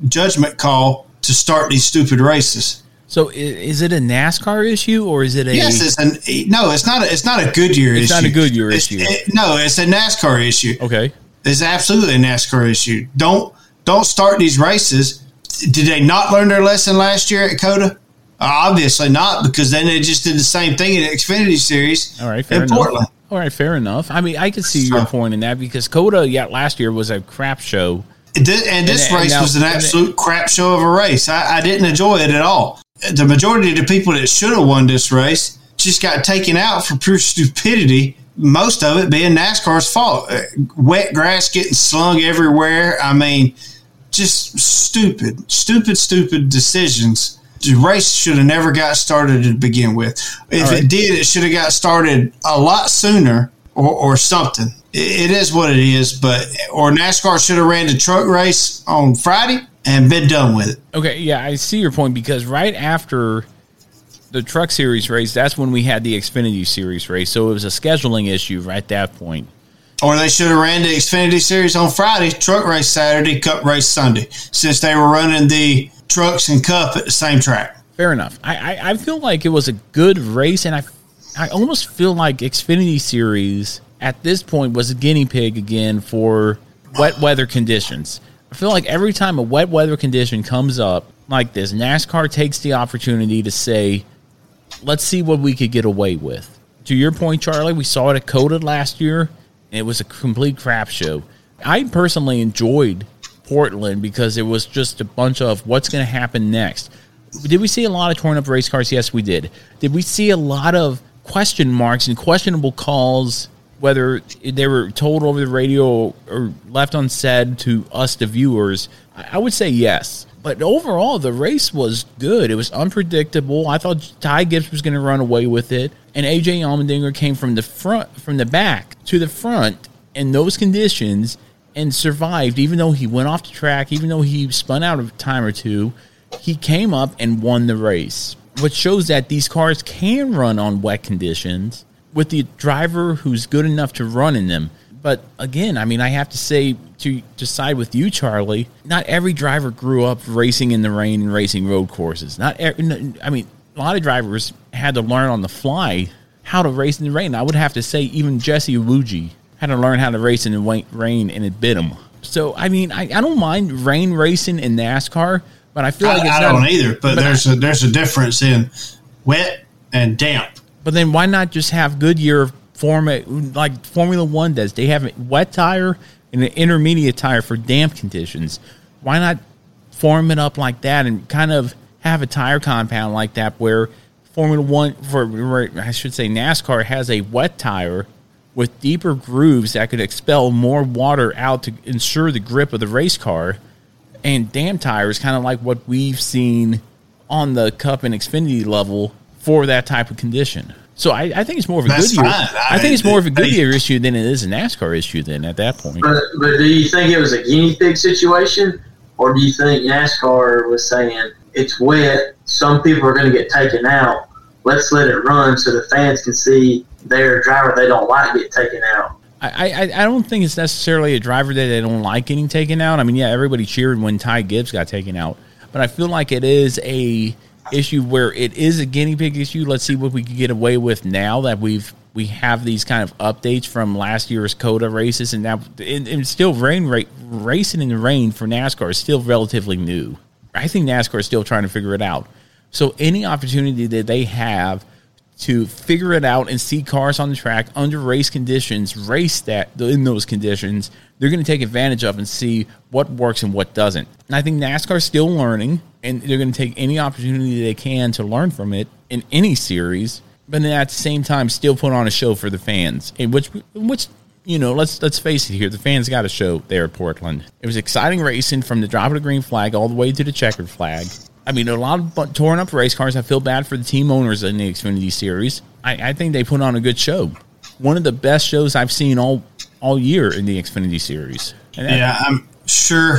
judgment call to start these stupid races. So is it a NASCAR issue or is it a? Yes, it's an no. It's not. A, it's not a Goodyear It's issue. It's not a Goodyear It's- issue. it- no, it's a NASCAR issue. Okay, it's absolutely a NASCAR issue. Don't don't start these races. Did they not learn their lesson last year at COTA? Uh, obviously not, because then they just did the same thing in the Xfinity Series. All right, fair in enough. Portland. All right, fair enough. I mean, I can see your point in that because COTA, yeah, last year was a crap show. And this And- and race now- was an and it- absolute crap show of a race. I, I didn't enjoy it at all. The majority of the people that should have won this race just got taken out for pure stupidity. Most of it being NASCAR's fault. Uh, Wet grass getting slung everywhere. I mean, just stupid, stupid, stupid decisions. The race should have never got started to begin with. If right. it did, it should have got started a lot sooner or, or something. It- it is what it is, but or NASCAR should have ran the truck race on Friday and been done with it. Okay, yeah, I see your point because right after the Truck Series race, that's when we had the Xfinity Series race. So it was a scheduling issue right at that point. Or they should have ran the Xfinity Series on Friday, truck race Saturday, Cup race Sunday, since they were running the trucks and Cup at the same track. Fair enough. I, I, I feel like it was a good race, and I I almost feel like Xfinity Series at this point was a guinea pig again for wet weather conditions. I feel like every time a wet weather condition comes up like this, NASCAR takes the opportunity to say, let's see what we could get away with. To your point, Charlie, we saw it at COTA last year, and it was a complete crap show. I personally enjoyed Portland because it was just a bunch of what's going to happen next. Did we see a lot of torn up race cars? Yes, we did. Did we see a lot of question marks and questionable calls, whether they were told over the radio or left unsaid to us, the viewers? I I would say yes. But overall, the race was good. It was unpredictable. I thought Ty Gibbs was going to run away with it, and AJ Allmendinger came from the front, from the back to the front in those conditions and survived. Even though he went off the track, even though he spun out a time or two, he came up and won the race, which shows that these cars can run on wet conditions with the driver who's good enough to run in them. But again, I mean, I have to say to to side with you, Charlie. Not every driver grew up racing in the rain and racing road courses. Not, every, I mean, a lot of drivers had to learn on the fly how to race in the rain. I would have to say even Jesse Iwuji had to learn how to race in the rain, and it bit him. So I mean, I, I don't mind rain racing in NASCAR, but I feel like I, I don't either, but, there's a there's a difference in wet and damp. But then why not just have Goodyear form like Formula One does? They have a wet tire and an intermediate tire for damp conditions. Why not form it up like that and kind of have a tire compound like that where Formula One, for I should say NASCAR, has a wet tire with deeper grooves that could expel more water out to ensure the grip of the race car. And dam tires, kind of like what we've seen on the Cup and Xfinity level for that type of condition. So I, I think it's more of a That's Goodyear. fine. I, I think it's more of a they- Goodyear issue than it is a NASCAR issue. Then at that point, But, but do you think it was a guinea pig situation, or do you think NASCAR was saying it's wet, some people are going to get taken out, let's let it run so the fans can see their driver they don't like get taken out? I, I, I don't think it's necessarily a driver that they don't like getting taken out. I mean, yeah, everybody cheered when Ty Gibbs got taken out, but I feel like it is a issue where it is a guinea pig issue. Let's see what we can get away with now that we've we have these kind of updates from last year's COTA races, and now and, and still rain ra- racing in the rain for NASCAR is still relatively new. I think NASCAR is still trying to figure it out. So any opportunity that they have to figure it out and see cars on the track under race conditions, race that in those conditions, they're going to take advantage of and see what works and what doesn't. And I think NASCAR's still learning, and they're going to take any opportunity they can to learn from it in any series. But then at the same time, still put on a show for the fans, and which which you know, let's let's face it here, the fans got a show there at Portland. It was exciting racing from the drop of the green flag all the way to the checkered flag. I mean, a lot of torn up race cars. I feel bad for the team owners in the Xfinity Series. I, I think they put on a good show. One of the best shows I've seen all all year in the Xfinity Series. And Yeah, I'm sure.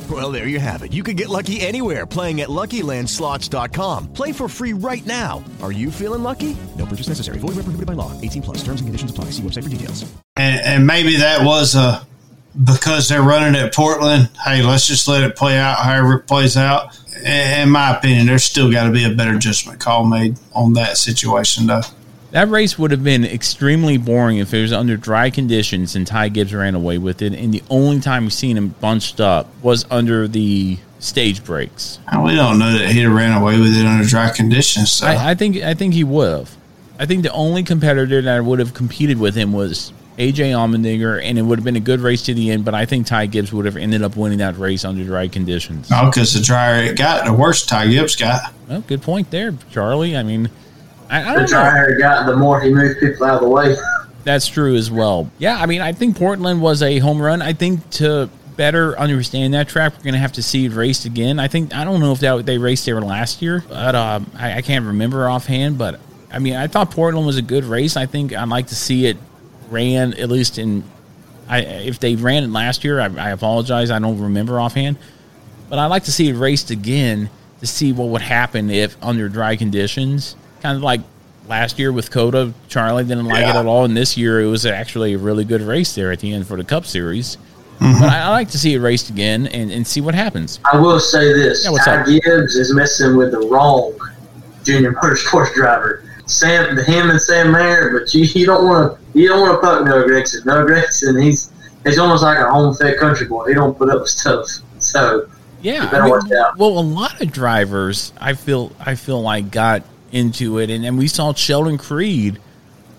Well, there you have it. You can get lucky anywhere playing at LuckyLandSlots.com. Play for free right now. Are you feeling lucky? No purchase necessary. Void where prohibited by law. 18 plus. Terms and conditions apply. See website for details. and, and maybe that was uh, because they're running at Portland. Hey, let's just let it play out however it plays out. In my opinion, there's still got to be a better judgment call made on that situation, though. That race would have been extremely boring if it was under dry conditions and Ty Gibbs ran away with it. And the only time we've seen him bunched up was under the stage breaks. We don't know that he'd have ran away with it under dry conditions. So. I, I think I think he would have. I think the only competitor that would have competed with him was AJ Allmendinger, and it would have been a good race to the end. But I think Ty Gibbs would have ended up winning that race under dry conditions. No, because the drier it got, the worse Ty Gibbs got. Well, good point there, Charlie. I mean, I, I The don't know. drier it got, the more he moved people out of the way. That's true as well. Yeah, I mean, I think Portland was a home run. I think to better understand that track, we're going to have to see it raced again. I think I don't know if that they raced there last year, but um, I, I can't remember offhand. But I mean, I thought Portland was a good race. I think I'd like to see it ran at least in. I if they ran it last year, I, I apologize. I don't remember offhand, but I'd like to see it raced again to see what would happen if under dry conditions, kind of like last year with COTA. Charlie didn't like it at all, and this year it was actually a really good race there at the end for the Cup Series. Mm-hmm. But I, I like to see it raced again and, and see what happens. I will say this: Yeah, Ty up? Gibbs is messing with the wrong junior motorsports [LAUGHS] driver. Sam, him and Sam Mayer, but you, you don't want to you don't want to fuck Noah Gragson. Noah Gragson, he's he's almost like a home fed country boy. He don't put up with stuff. So Yeah, you I mean, watch out. well, a lot of drivers, I feel, I feel like got into it, and, and we saw Sheldon Creed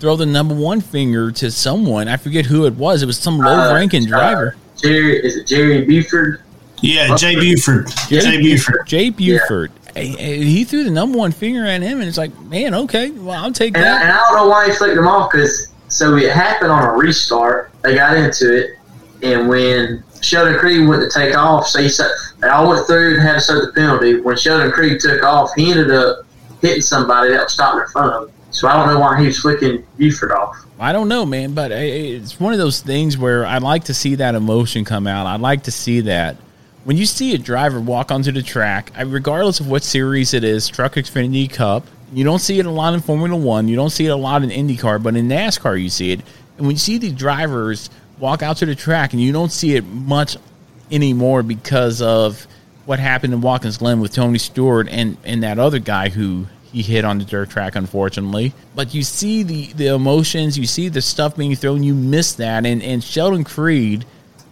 throw the number one finger to someone. I forget who it was. It was some low ranking Uh, driver. Jerry is it Jerry Buford? Yeah, Jade Buford. Jade Buford. Jade Buford. And- and He threw the number one finger at him, and it's like, man, okay, well, I'll take And, that. and I don't know why he flicked him off because so it happened on a restart. They got into it, and when Sheldon Creed went to take off, so he said they all went through and had to serve the penalty. When Sheldon Creed took off, he ended up hitting somebody that was stopping in front of him. So I don't know why he was flicking Buford off. I don't know, man, but it's one of those things where I'd like to see that emotion come out. I'd like to see that. When you see a driver walk onto the track, regardless of what series it is, Truck Xfinity Cup, you don't see it a lot in Formula One, you don't see it a lot in IndyCar, but in NASCAR you see it. And when you see these drivers walk out to the track, and you don't see it much anymore because of what happened in Watkins Glen with Tony Stewart and, and that other guy who he hit on the dirt track, unfortunately. But you see the, the emotions, you see the stuff being thrown, you miss that. And, and Sheldon Creed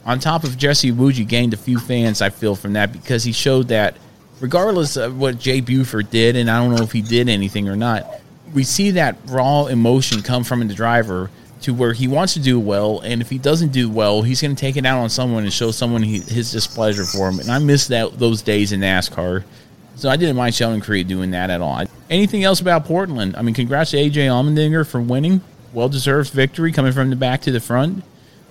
on top of Jesse Wuji, gained a few fans, I feel, from that because he showed that regardless of what Jade Buford did, and I don't know if he did anything or not, we see that raw emotion come from the driver to where he wants to do well, and if he doesn't do well, he's going to take it out on someone and show someone he, his displeasure for him. And I miss that those days in NASCAR. So I didn't mind Sheldon Creed doing that at all. Anything else about Portland? I mean, congrats to AJ Allmendinger for winning. Well deserved victory coming from the back to the front.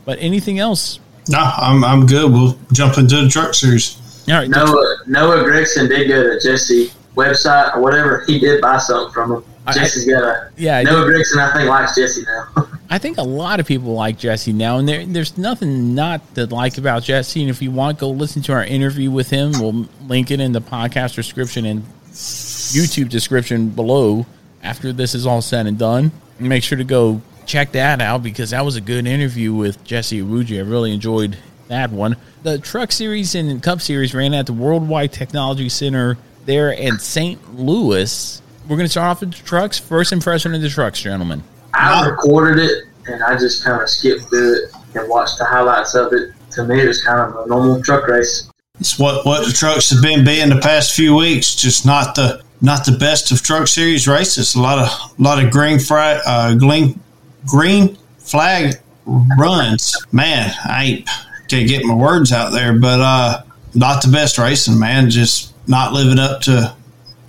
But anything else? No, I'm, I'm good. We'll jump into the truck series. All right. Noah, Noah Gragson did go to Jesse website or whatever. He did buy something from him. Jesse's got yeah. Noah Gragson, I think, likes Jesse now. [LAUGHS] I think a lot of people like Jesse now, and there, there's nothing not to like about Jesse. And if you want, go listen to our interview with him. We'll link it in the podcast description and YouTube description below after this is all said and done. Make sure to go check that out because that was a good interview with Jesse Iwuji. I really enjoyed that one. The Truck Series and Cup Series ran at the Worldwide Technology Center there in St. Louis. We're going to start off with the trucks. First impression of the trucks, gentlemen. I recorded it and I just kind of skipped through it and watched the highlights of it. To me, it was kind of a normal truck race. It's what, what the trucks have been being the past few weeks. Just not the not the best of truck series races. A lot of a lot of green fry, uh, green green flag runs. Man, I ain't can't get my words out there, but uh, not the best racing. Man, just not living up to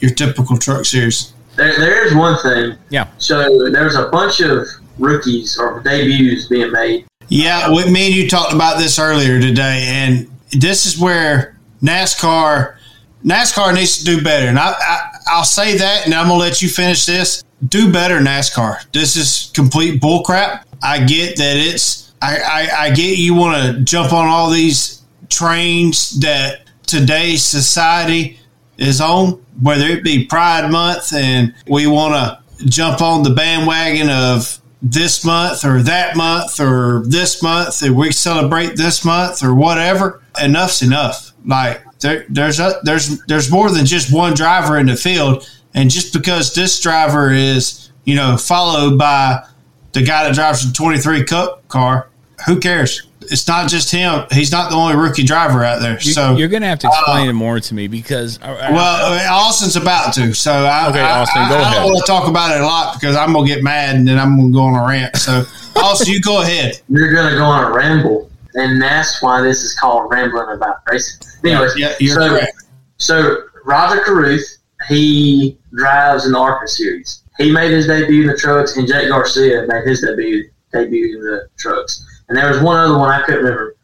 your typical truck series. There, there is one thing. Yeah. So there's a bunch of rookies or debuts being made. Yeah, with me and you talked about this earlier today, and this is where NASCAR NASCAR needs to do better. And I, I I'll say that, and I'm gonna let you finish this. Do better, NASCAR. This is complete bullcrap. I get that it's. I, I, I get you want to jump on all these trains that today's society is on, whether it be Pride Month, and we want to jump on the bandwagon of this month or that month or this month, and we celebrate this month or whatever. Enough's enough. Like there, there's a, there's there's more than just one driver in the field, and just because this driver is you know followed by the guy that drives the 23 Cup car, who cares? It's not just him. He's not the only rookie driver out there. You, so you're going to have to explain uh, it more to me because. I, well, Austin's about to. So I, okay, Austin, I, go I, ahead. I don't want to talk about it a lot because I'm going to get mad and then I'm going to go on a rant. So [LAUGHS] Austin, you go ahead. You're going to go on a ramble, and that's why this is called rambling about racing. Anyways, yeah, you're so, correct. So Rajah Caruth, he drives in the ARCA series. He made his debut in the trucks, and Jake Garcia made his debut debut in the trucks. And there was one other one I couldn't remember.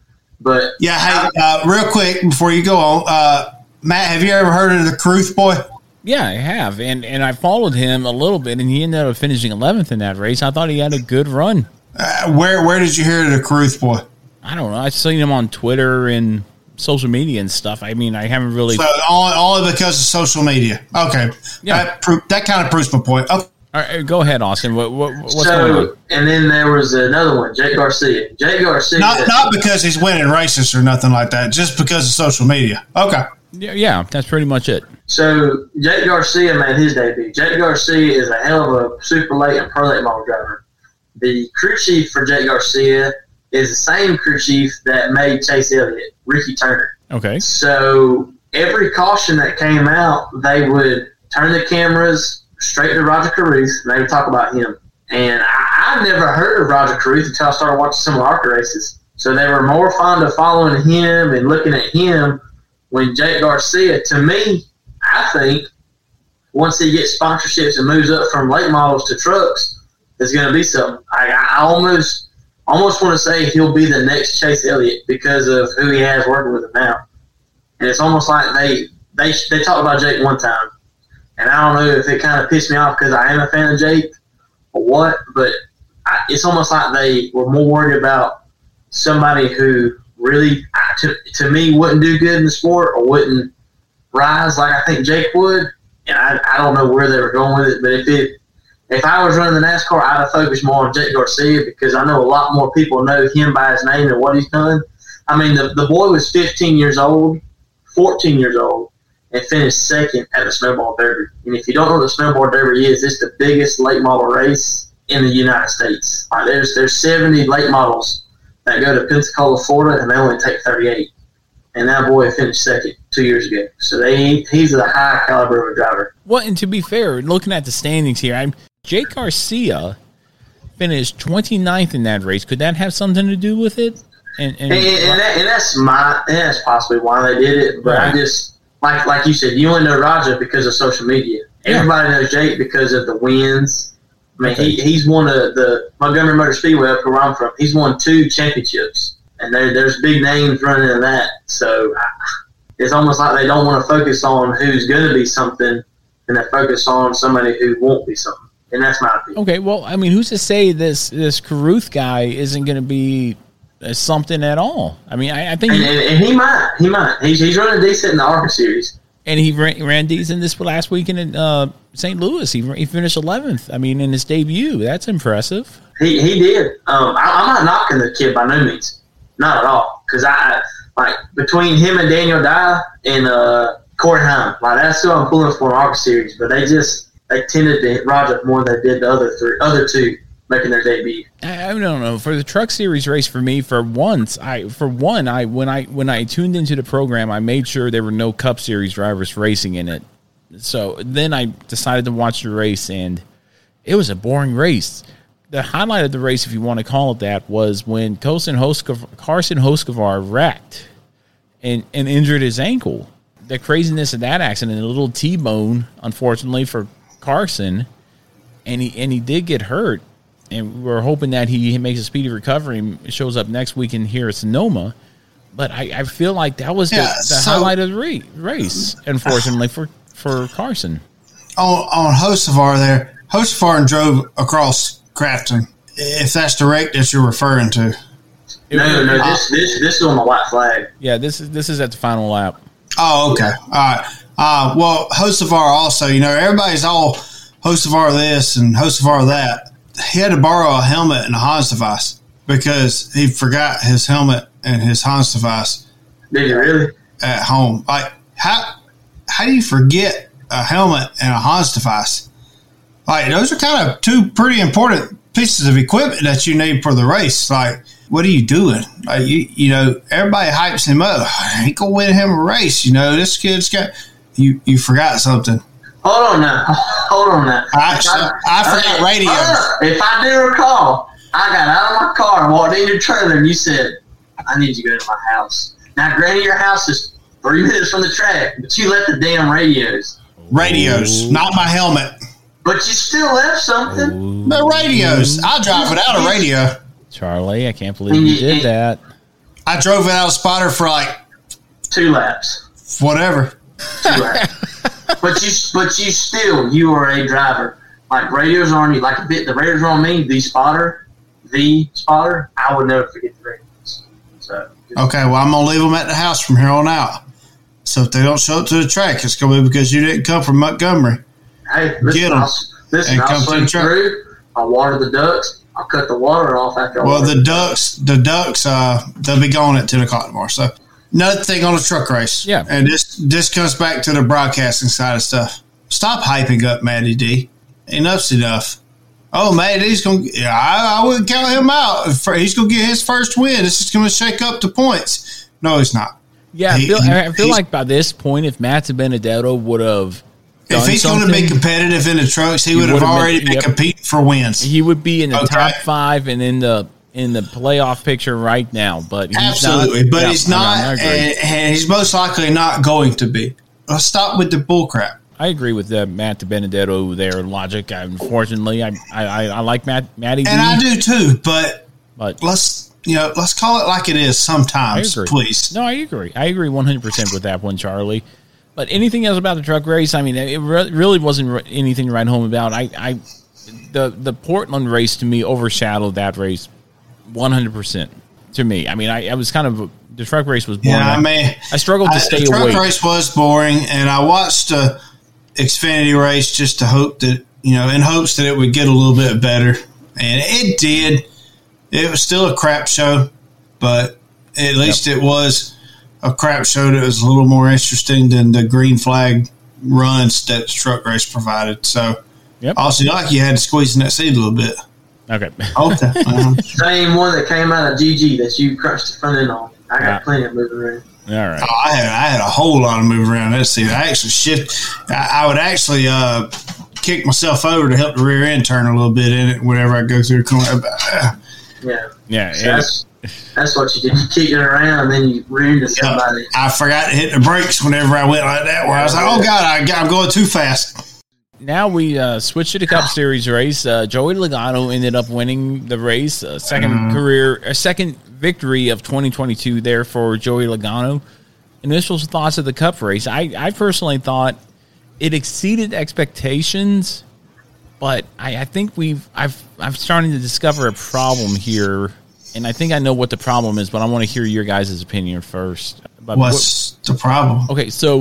But yeah, hey, uh, real quick before you go on, uh, Matt, have you ever heard of the Caruth boy? Yeah, I have, and and I followed him a little bit, and he ended up finishing 11th in that race. I thought he had a good run. Uh, where where did you hear of the Caruth boy? I don't know. I've seen him on Twitter and social media and stuff. I mean, I haven't really. So only, only because of social media. Okay, Yeah. that, pro- that kind of proves my point. Okay. All right, go ahead, Austin. What, what what's going so, on? and then there was another one, Jake Garcia. Jake Garcia. Not not because he's winning races or nothing like that, just because of social media. Okay. Yeah, yeah, that's pretty much it. So Jake Garcia made his debut. Jake Garcia is a hell of a super late and pro late model driver. The crew chief for Jake Garcia is the same crew chief that made Chase Elliott, Ricky Turner. Okay. So every caution that came out, they would turn the cameras straight to Rajah Caruth and they would talk about him. And I, I never heard of Rajah Caruth until I started watching some of the races. So they were more fond of following him and looking at him when Jake Garcia, to me, I think once he gets sponsorships and moves up from late models to trucks, there's going to be something. I, I almost almost want to say he'll be the next Chase Elliott because of who he has working with him now. And it's almost like they they they talked about Jake one time, and I don't know if it kind of pissed me off because I am a fan of Jake or what, but I, it's almost like they were more worried about somebody who really, to, to me, wouldn't do good in the sport or wouldn't rise like I think Jake would. And I, I don't know where they were going with it, but if it if I was running the NASCAR, I'd have focused more on Jake Garcia because I know a lot more people know him by his name and what he's done. I mean, the, the boy was 15 years old, 14 years old, and finished second at the Snowball Derby. And if you don't know what the Snowball Derby is, it's the biggest late model race in the United States. Like there's there's 70 late models that go to Pensacola, Florida, and they only take 38. And that boy finished second two years ago. So they he's a high caliber of a driver. Well, and to be fair, looking at the standings here, I'm Jake Garcia finished 29th in that race. Could that have something to do with it? And, and, and, and, that, and that's my and that's possibly why they did it. But right. I just like like you said, you only know Rajah because of social media. Yeah. Everybody knows Jake because of the wins. I mean, okay. he, he's won a, the Montgomery Motor Speedway up where I'm from. He's won two championships and there, there's big names running in that. So it's almost like they don't want to focus on who's going to be something, and they focus on somebody who won't be something. And that's my opinion. Okay, well, I mean, who's to say this this Caruth guy isn't going to be something at all? I mean, I, I think, and, he, and, and, he might, he might. He's, he's running decent in the ARCA series, and he ran, ran decent this last weekend in uh, St. Louis. He, he finished 11th. I mean, in his debut, that's impressive. He he did. Um, I, I'm not knocking the kid by no means. Not at all. Because I like between him and Daniel Dye and uh, Corey Heim, like that's who I'm pulling for in our series. But they just they tended to hit Rajah more than they did the other three, other two making their debut. I, I don't know for the truck series race for me. For once, I for one, I when I when I tuned into the program, I made sure there were no Cup Series drivers racing in it. So then I decided to watch the race, and it was a boring race the highlight of the race, if you want to call it that, was when Carson Hocevar wrecked and, and injured his ankle. The craziness of that accident, a little T-bone, unfortunately for Carson, and he and he did get hurt. And we're hoping that he makes a speedy recovery and shows up next week in here at Sonoma. But I, I feel like that was the, yeah, the so, highlight of the race, unfortunately for for Carson. On on Hocevar there, Hocevar drove across Crafton, if that's direct that you're referring to. No, no, this this this is on the white flag. Yeah, this is this is at the final lap. Oh, okay, all right. Uh, well, Hocevar also, you know, everybody's all Hocevar this and Hocevar that. He had to borrow a helmet and a Hans device because he forgot his helmet and his Hans device. Did you really? At home, like how how do you forget a helmet and a Hans device? Like those are kind of two pretty important pieces of equipment that you need for the race. Like, what are you doing? Like, you, you know, everybody hypes him up. He gonna win him a race. You know, this kid's got you. You forgot something. Hold on now. Hold on now. I, I, I forgot okay, radio. Uh, if I do recall, I got out of my car and walked in your trailer, and you said, "I need you to go to my house." Now, granted, your house is three minutes from the track, but you left the damn radios. Radios, not my helmet. But you still left something. Ooh. The radios. I drive without a radio. Charlie, I can't believe you did that. I drove without a spotter for like two laps. Whatever. Two laps. But you, but you still, you are a driver. Like radios are on you, like a bit. The radios are on me. The spotter, the spotter. I would never forget the radios. So. Okay, well, I'm gonna leave them at the house from here on out. So if they don't show up to the track, it's gonna be because you didn't come from Montgomery. Hey, listen, Get I'll, listen, I'll swing through. I'll water the ducks. I'll cut the water off after. well, the ducks, the ducks, uh, they'll be gone at ten o'clock tomorrow. So another thing on the truck race. Yeah, and this this comes back to the broadcasting side of stuff. Stop hyping up Matty D. Enough's enough. Oh, Matty's gonna. Yeah, I, I wouldn't count him out. He's gonna get his first win. This is gonna shake up the points. No, he's not. Yeah, I feel, I feel like by this point, if Matt DiBenedetto would have if he's going to be competitive in the trucks, he, he would have already been, been yep. competing for wins. He would be in the okay. top five and in the in the playoff picture right now. But absolutely, not, but yeah, he's not, and, and, he's most likely not going to be. Let's stop with the bullcrap. I agree with uh, Matt DiBenedetto there logic. Unfortunately, I I, I like Matt Matty, and I do too. But but let's you know let's call it like it is sometimes, please. No, I agree. I agree one hundred percent with that one, Charlie. But anything else about the truck race? I mean, it re- really wasn't anything to write home about. I, I, the the Portland race to me overshadowed that race, one hundred percent. To me, I mean, I, I was kind of the truck race was boring. Yeah, I mean, I, struggled to stay the truck awake. race was boring, and I watched the Xfinity race just to hope that you know, in hopes that it would get a little bit better, and it did. It was still a crap show, but at least yep. it was a crap show that was a little more interesting than the green flag runs that the truck race provided. So, yep. also like you had to squeeze in that seat a little bit. Okay. [LAUGHS] Okay. Uh-huh. Same one that came out of GG that you crunched the front end on. I got plenty of moving around. All right. Oh, I had I had a whole lot of move around that seat. I actually shift. I, I would actually uh, kick myself over to help the rear end turn a little bit in it whenever I go through the corner. Yeah. Yeah. So that's that's what you did. You kicked it around and then you reared into somebody. I forgot to hit the brakes whenever I went like that. Where I was like, "Oh God, I, I'm going too fast." Now we uh, switched to the Cup Series race. Uh, Joey Logano ended up winning the race, a 2nd Mhm. career, a second victory of 2022 there for Joey Logano. Initial thoughts of the Cup race. I, I personally thought it exceeded expectations, but I, I think we've I've I'm starting to discover a problem here, and I think I know what the problem is, but I want to hear your guys' opinion first. But What's the problem? Okay, so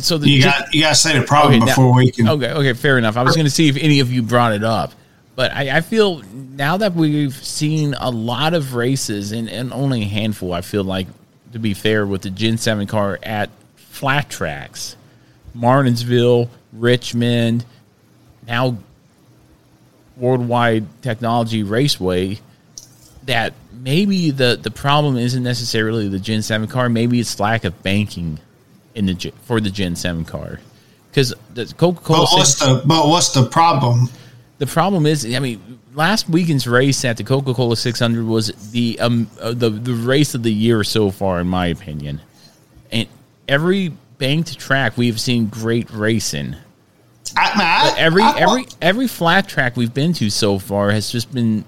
So the You got you got to say the problem now- before we can. Okay, okay, fair enough. I was going to see if any of you brought it up, but I, I feel now that we've seen a lot of races and, and only a handful, I feel like, to be fair, with the Gen 7 car at flat tracks, Martinsville, Richmond, now Worldwide Technology Raceway, that maybe the, the problem isn't necessarily the Gen 7 car, maybe it's lack of banking in the for the Gen 7 car. Because the Coca Cola. But what's the but what's the problem? The problem is, I mean, last weekend's race at the Coca Cola 600 was the um uh, the the race of the year so far, in my opinion. And every banked track we've seen great racing. I, I, every I- every every flat track we've been to so far has just been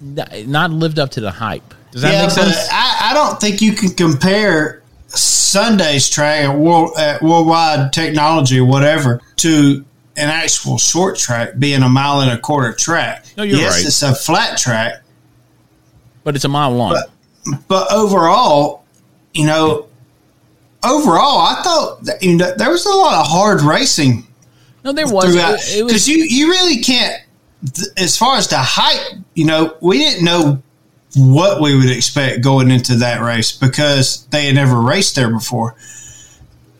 not lived up to the hype. Does that yeah, make sense? I, I don't think you can compare Sunday's track at, world, at Worldwide Technology or whatever to an actual short track being a mile and a quarter track. No, you're yes, right. it's a flat track, but it's a mile long. But, but overall, you know, overall, I thought that, you know there was a lot of hard racing. No, there was. throughout. It- it was- because you you really can't. th- As far as the hype, you know, we didn't know what we would expect going into that race because they had never raced there before.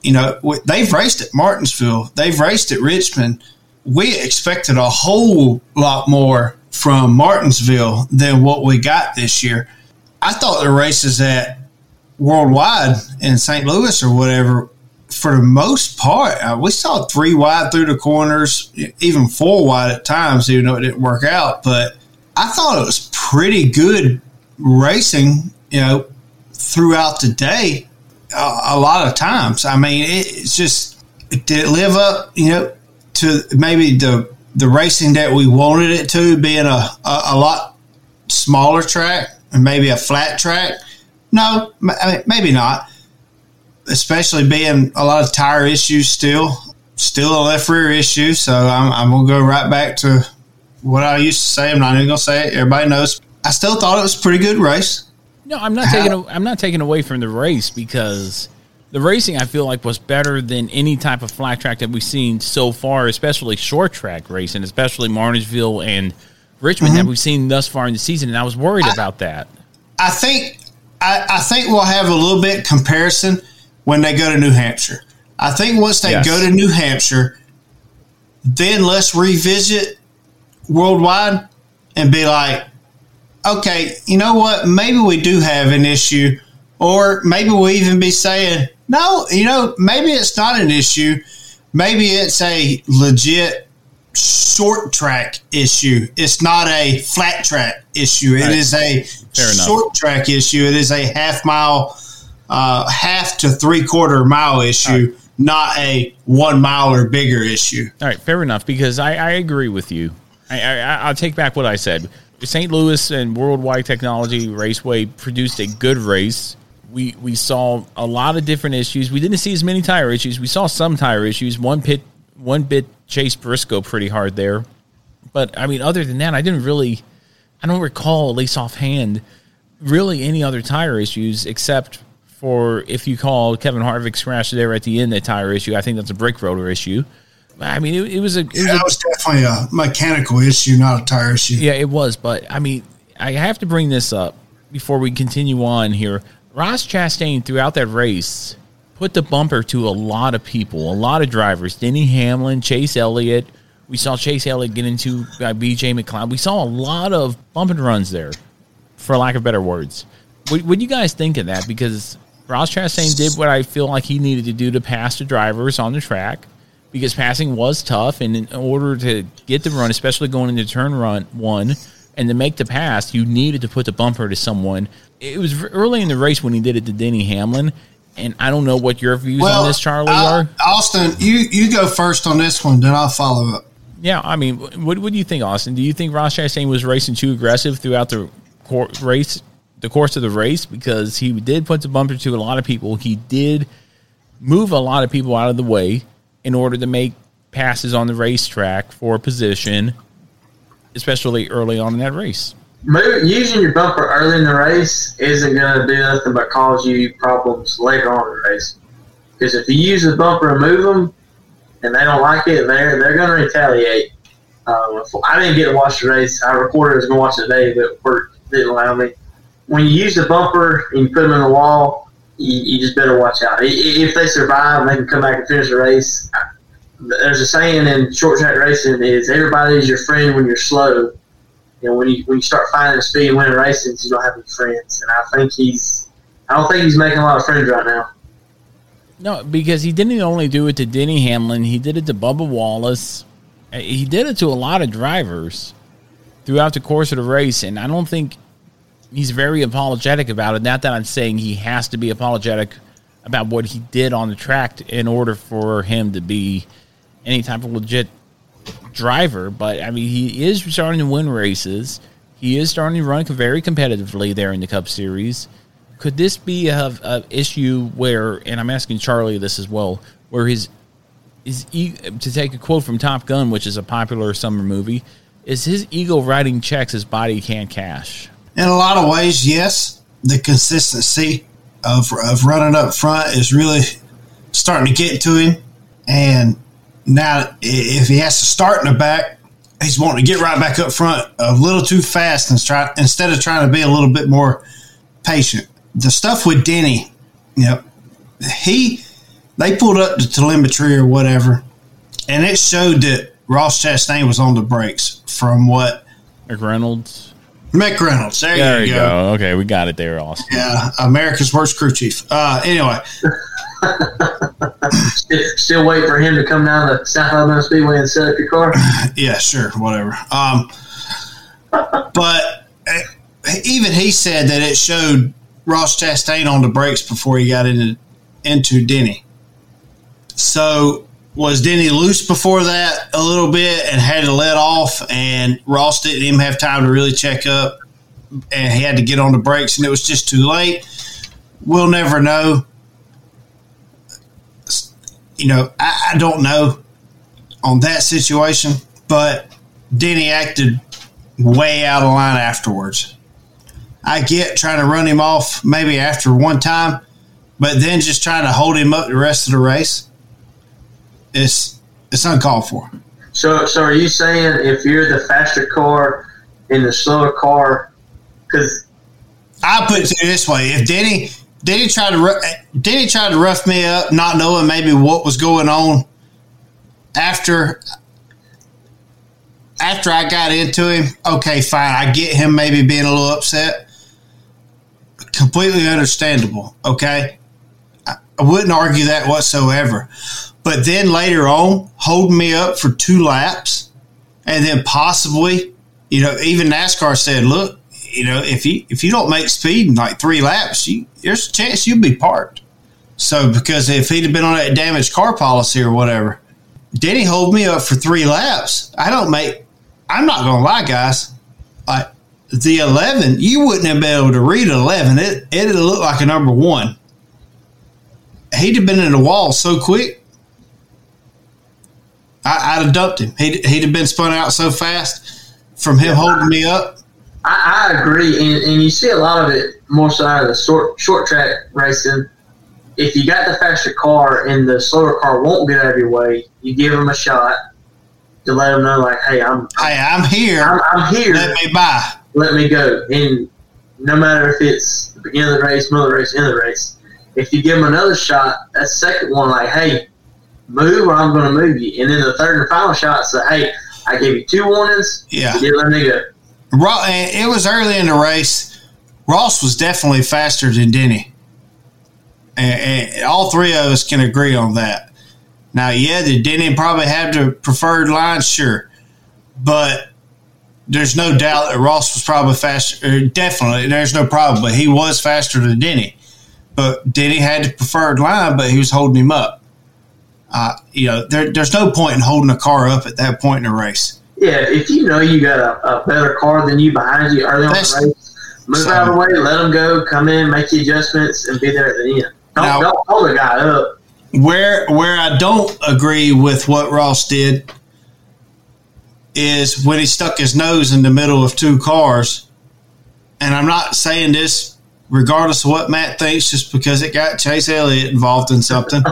You know, they've raced at Martinsville, they've raced at Richmond. We expected a whole lot more from Martinsville than what we got this year. I thought the races at Worldwide in St. Louis or whatever, for the most part, uh, we saw three wide through the corners, even four wide at times, even though it didn't work out. But I thought it was pretty good racing, you know, throughout the day. A, a lot of times, I mean, it, it's just it did it live up, you know, to maybe the the racing that we wanted it to, being a a, a lot smaller track and maybe a flat track. No, I mean, maybe not. Especially being a lot of tire issues still, still a left rear issue. So I'm, I'm gonna go right back to what I used to say. I'm not even gonna say it. Everybody knows. I still thought it was a pretty good race. No, I'm not taking. I'm not taking away from the race because the racing I feel like was better than any type of flat track that we've seen so far, especially short track racing, especially Martinsville and Richmond that Mhm. we've seen thus far in the season. And I was worried about that. I think I, I think we'll have a little bit comparison when they go to New Hampshire. I think once they Yes. go to New Hampshire, then let's revisit worldwide and be like, okay, you know what? Maybe we do have an issue, or maybe we even be saying, no, you know, maybe it's not an issue. Maybe it's a legit short track issue. It's not a flat track issue. It Right. is a Fair enough. short track issue. It is a half mile, uh, half to three quarter mile issue, not a one mile or bigger issue. All right, fair enough. Because I, I agree with you. I, I, I'll take back what I said. St. Louis and Worldwide Technology Raceway produced a good race. We we saw a lot of different issues. We didn't see as many tire issues. We saw some tire issues. One pit, one bit Chase Briscoe pretty hard there. But I mean, other than that, I didn't really. I don't recall, at least offhand, really any other tire issues except for if you call Kevin Harvick's crash there at the end a tire issue. I think that's a brake rotor issue. I mean, it, it was a it was Yeah, a, that was definitely a mechanical issue, not a tire issue. yeah, it was. But I mean, I have to bring this up before we continue on here. Ross Chastain throughout that race put the bumper to a lot of people, a lot of drivers. Denny Hamlin, Chase Elliott. We saw Chase Elliott get into uh, BJ McLeod. We saw a lot of bump and runs there, for lack of better words. What, what do you guys think of that? Because Ross Chastain did what I feel like he needed to do to pass the drivers on the track because passing was tough. And in order to get the run, especially going into turn run one, and to make the pass, you needed to put the bumper to someone. It was early in the race when he did it to Denny Hamlin. And I don't know what your views on this, Charlie, uh, are. Austin, you you go first on this one, then I'll follow up. Yeah, I mean, what, what do you think, Austin? Do you think Ross Chastain was racing too aggressive throughout the cor- race, the course of the race? Because he did put the bumper to a lot of people. He did move a lot of people out of the way in order to make passes on the racetrack for a position, especially early on in that race. Using your bumper early in the race isn't going to do nothing but cause you problems later on in the race. Because if you use the bumper and move them, and they don't like it, they're they're going to retaliate. Um, I didn't get to watch the race. I recorded. I was going to watch it today, but work didn't allow me. When you use the bumper and you put them in the wall, you, you just better watch out. If they survive, they can come back and finish the race. There's a saying in short track racing is everybody's your friend when you're slow. You know, when you when you start finding speed and winning races, you don't have any friends. And I think he's, I don't think he's making a lot of friends right now. No, because he didn't only do it to Denny Hamlin, he did it to Bubba Wallace. He did it to a lot of drivers throughout the course of the race, and I don't think he's very apologetic about it. Not that I'm saying he has to be apologetic about what he did on the track in order for him to be any type of legit driver, but I mean, he is starting to win races. He is starting to run very competitively there in the Cup Series. Could this be a, a issue where, and I'm asking Charlie this as well, where his e- to take a quote from Top Gun, which is a popular summer movie, is his ego writing checks his body can't cash. In a lot of ways, yes. The consistency of, of running up front is really starting to get to him. And now, if he has to start in the back, he's wanting to get right back up front a little too fast and try, instead of trying to be a little bit more patient. The stuff with Denny, you know, he they pulled up the telemetry or whatever, and it showed that Ross Chastain was on the brakes from what McReynolds. McReynolds. There, There you you go. go. Okay, we got it there, Austin. Yeah, America's worst crew chief. Uh, anyway, Still, still wait for him to come down to South Alabama Speedway and set up your car. yeah, sure, whatever. Um, but uh, even he said that it showed Ross Chastain on the brakes before he got into into Denny. So was Denny loose before that a little bit and had to let off, and Ross didn't even have time to really check up, and he had to get on the brakes, and it was just too late. We'll never know. You know, I, I don't know on that situation, but Denny acted way out of line afterwards. I get trying to run him off maybe after one time, but then just trying to hold him up the rest of the race. It's it's uncalled for. So, so are you saying if you're the faster car in the slower car, because I put it this way: if Denny Denny tried to Denny tried to rough me up, not knowing maybe what was going on after after I got into him, okay, fine. I get him maybe being a little upset. Completely understandable. Okay, I, I wouldn't argue that whatsoever. But then later on, holding me up for two laps and then possibly, you know, even NASCAR said, look, you know, if you if you don't make speed in like three laps, you, there's a chance you'll be parked. So because if he'd have been on that damaged car policy or whatever, Denny hold me up for three laps. I don't make. I'm not gonna lie, guys. The eleven, you wouldn't have been able to read eleven. It it'd look like a number one. He'd have been in the wall so quick. I, would have dumped him. He'd, he'd have been spun out so fast from him holding me up. I, I agree, and, and, you see a lot of it more so out of the short short track racing. If you got the faster car and the slower car won't get out of your way, you give them a shot to let them know, like, "Hey, I'm hey, I'm here. I'm, I'm here. Let me by. Let me go." And no matter if it's the beginning of the race, middle of the race, end of the race, if you give them another shot, that second one, like, "Hey, move, or I'm going to move you," and then the third and final shot, say, "Hey, I gave you two warnings. Yeah, you let me go." It was early in the race. Ross was definitely faster than Denny. And, and all three of us can agree on that. Now, yeah, did Denny probably have the preferred line? Sure. But there's no doubt that Ross was probably faster. Uh, definitely, there's no problem. But he was faster than Denny. But Denny had the preferred line, but he was holding him up. Uh, you know, there, there's no point in holding a car up at that point in the race. Yeah, if you know you got a, a better car than you behind you early on the race, move so, out of the way, let them go, come in, make the adjustments, and be there at the end. Don't, now, don't hold the guy up. Where where I don't agree with what Ross did is when he stuck his nose in the middle of two cars. And I'm not saying this regardless of what Matt thinks, just because it got Chase Elliott involved in something.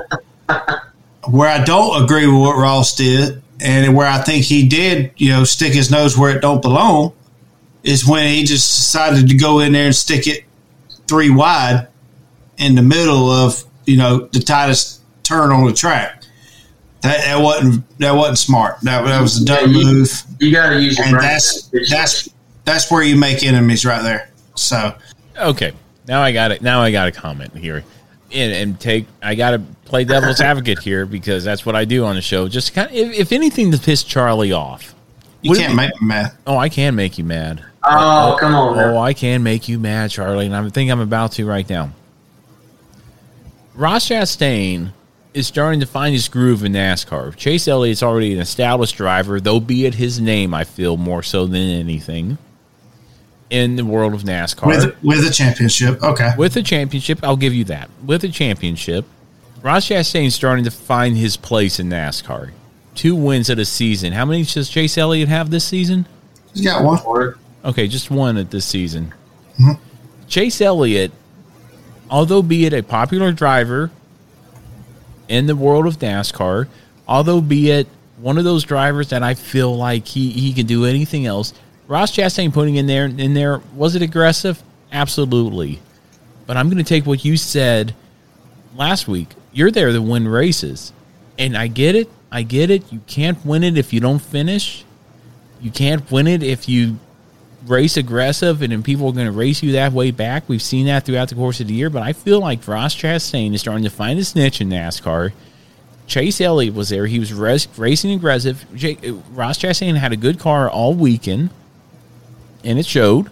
[LAUGHS] where I don't agree with what Ross did, and where I think he did, you know, stick his nose where it don't belong, is when he just decided to go in there and stick it three wide in the middle of you know the tightest turn on the track. That, that wasn't that wasn't smart. That, that was a dumb yeah, you, move. You got to use and. That's that's that's where you make enemies right there. So okay, now I got it. Now I got a comment here, and, and take. I got to play devil's advocate here because that's what I do on the show. Just kind of, if, if anything, to piss Charlie off. You can't make me mad. Oh, I can make you mad. Oh, come on. Oh, I can make you mad, Charlie, and I think I'm about to right now. Ross Chastain is starting to find his groove in NASCAR. Chase Elliott's already an established driver, though be it his name, I feel more so than anything in the world of NASCAR. With with a championship, okay. With a championship, I'll give you that. With a championship, Ross Chastain's starting to find his place in NASCAR. Two wins of the season. How many does Chase Elliott have this season? He's got one. Okay, just one at this season. Mm-hmm. Chase Elliott although be it a popular driver in the world of NASCAR, although be it one of those drivers that I feel like he, he can do anything else. Ross Chastain putting in there in there was it aggressive? Absolutely. But I'm going to take what you said last week. You're there to win races. And I get it. I get it. You can't win it if you don't finish. You can't win it if you race aggressive and then people are going to race you that way back. We've seen that throughout the course of the year, but I feel like Ross Chastain is starting to find his niche in NASCAR. Chase Elliott was there. He was res- racing aggressive. J- Ross Chastain had a good car all weekend, and it showed.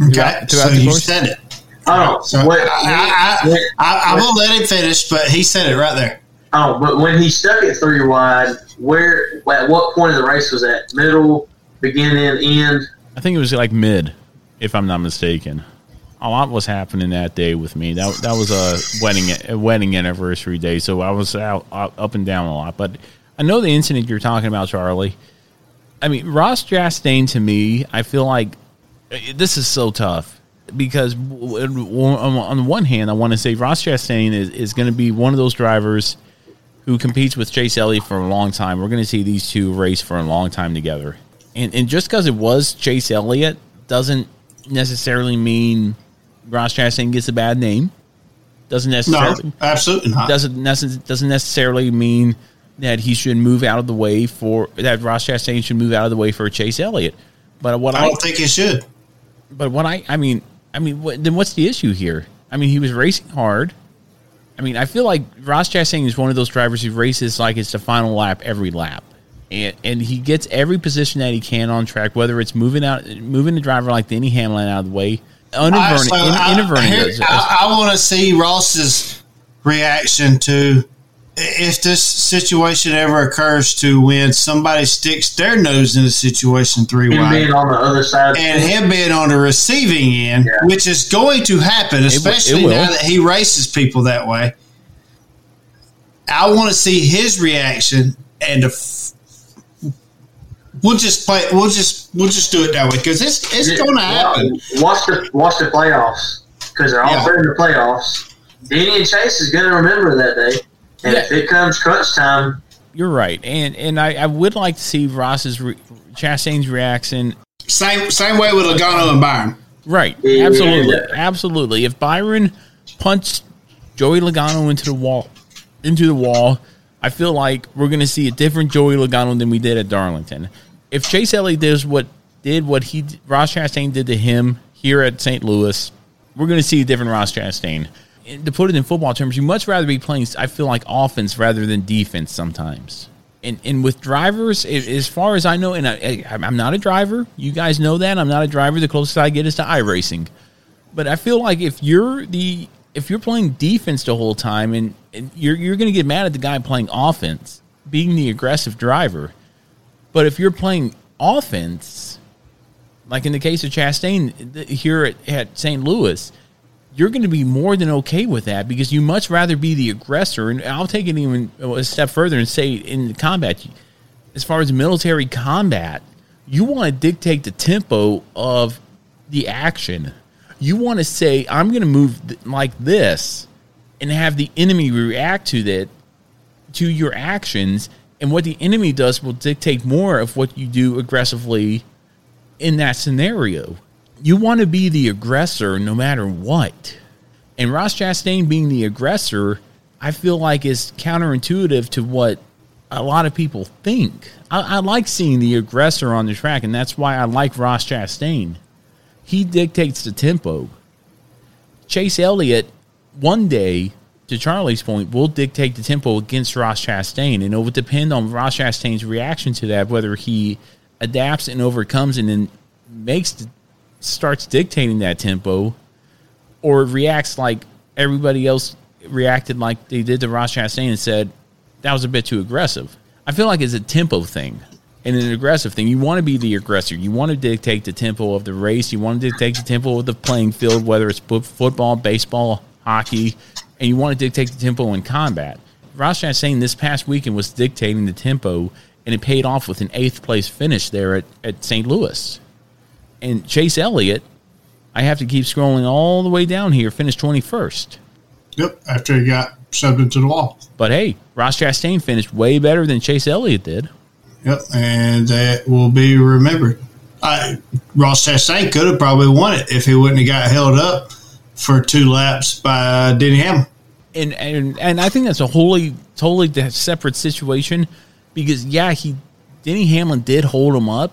Okay, throughout, throughout so you course. said it. Oh, so what, I, I, I, I, will let him finish, but he said it right there. Oh, but when he stuck it three wide, where at what point of the race was that? Middle, beginning, end? I think it was like mid, if I'm not mistaken. A lot was happening that day with me. That that was a wedding a wedding anniversary day, so I was out up and down a lot. But I know the incident you're talking about, Charlie. I mean, Ross Chastain to me, I feel like eh, this is so tough because on the one hand, I want to say Ross Chastain is, is going to be one of those drivers who competes with Chase Elliott for a long time. We're going to see these two race for a long time together. And, and just because it was Chase Elliott doesn't necessarily mean Ross Chastain gets a bad name. Doesn't necessarily. No, absolutely not. Doesn't doesn't necessarily mean that he should move out of the way for that Ross Chastain should move out of the way for Chase Elliott. But what I don't I, think he should. But what I I mean I mean what, then what's the issue here? I mean he was racing hard. I mean I feel like Ross Chastain is one of those drivers who races like it's the final lap every lap and, and he gets every position that he can on track, whether it's moving out, moving the driver like Denny Hamlin out of the way. Uninverting, so in, I- does it. I, I want to see Ross's reaction to if this situation ever occurs to when somebody sticks their nose in a situation three Him wide. being on the other side. and him being on the receiving end, which is going to happen, it especially will. now that he races people that way. I want to see his reaction, and if we'll just play. We'll just we'll just do it that way because it's it's going to happen. Watch the watch the playoffs because they're all Yeah. three in the playoffs. Danny and Chase is going to remember that day, and if it comes crunch time, You're right, and and I, I would like to see Ross's re- Chastain's reaction. Same same way with Logano and Byron. Right, Yeah. absolutely, absolutely. If Byron punched Joey Logano into the wall, into the wall, I feel like we're going to see a different Joey Logano than we did at Darlington. If Chase Elliott does what did what he Ross Chastain did to him here at St. Louis, we're going to see a different Ross Chastain. To put it in football terms, you much rather be playing. I feel like offense rather than defense sometimes. And and with drivers, as far as I know, and I, I- I'm not a driver. You guys know that I'm not a driver. The closest I get is to iRacing. But I feel like if you're the if you're playing defense the whole time and, and you're you're going to get mad at the guy playing offense, being the aggressive driver. But if you're playing offense, like in the case of Chastain here at, at St. Louis, you're going to be more than okay with that because you much rather be the aggressor. And I'll take it even a step further and say in combat, as far as military combat, you want to dictate the tempo of the action. You want to say, I'm going to move like this and have the enemy react to that, to your actions. And what the enemy does will dictate more of what you do aggressively in that scenario. You want to be the aggressor no matter what. And Ross Chastain being the aggressor, I feel like is counterintuitive to what a lot of people think. I, I like seeing the aggressor on the track, and that's why I like Ross Chastain. He dictates the tempo. Chase Elliott, one day, to Charlie's point, will dictate the tempo against Ross Chastain, and it will depend on Ross Chastain's reaction to that, whether he adapts and overcomes and then makes the, starts dictating that tempo, or reacts like everybody else reacted like they did to Ross Chastain and said that was a bit too aggressive. I feel like it's a tempo thing and an aggressive thing. You want to be the aggressor. You want to dictate the tempo of the race. You want to dictate the tempo of the playing field, whether it's football, baseball, hockey, and you want to dictate the tempo in combat. Ross Chastain this past weekend was dictating the tempo, and it paid off with an eighth place finish there at, at St. Louis. And Chase Elliott, I have to keep scrolling all the way down here, finished 21st. Yep, after he got shoved into the wall. But hey, Ross Chastain finished way better than Chase Elliott did. Yep, and that will be remembered. I, Ross Chastain could have probably won it if he wouldn't have got held up for two laps by Denny Hamlin. and and and I think that's a wholly totally separate situation because yeah, he Denny Hamlin did hold him up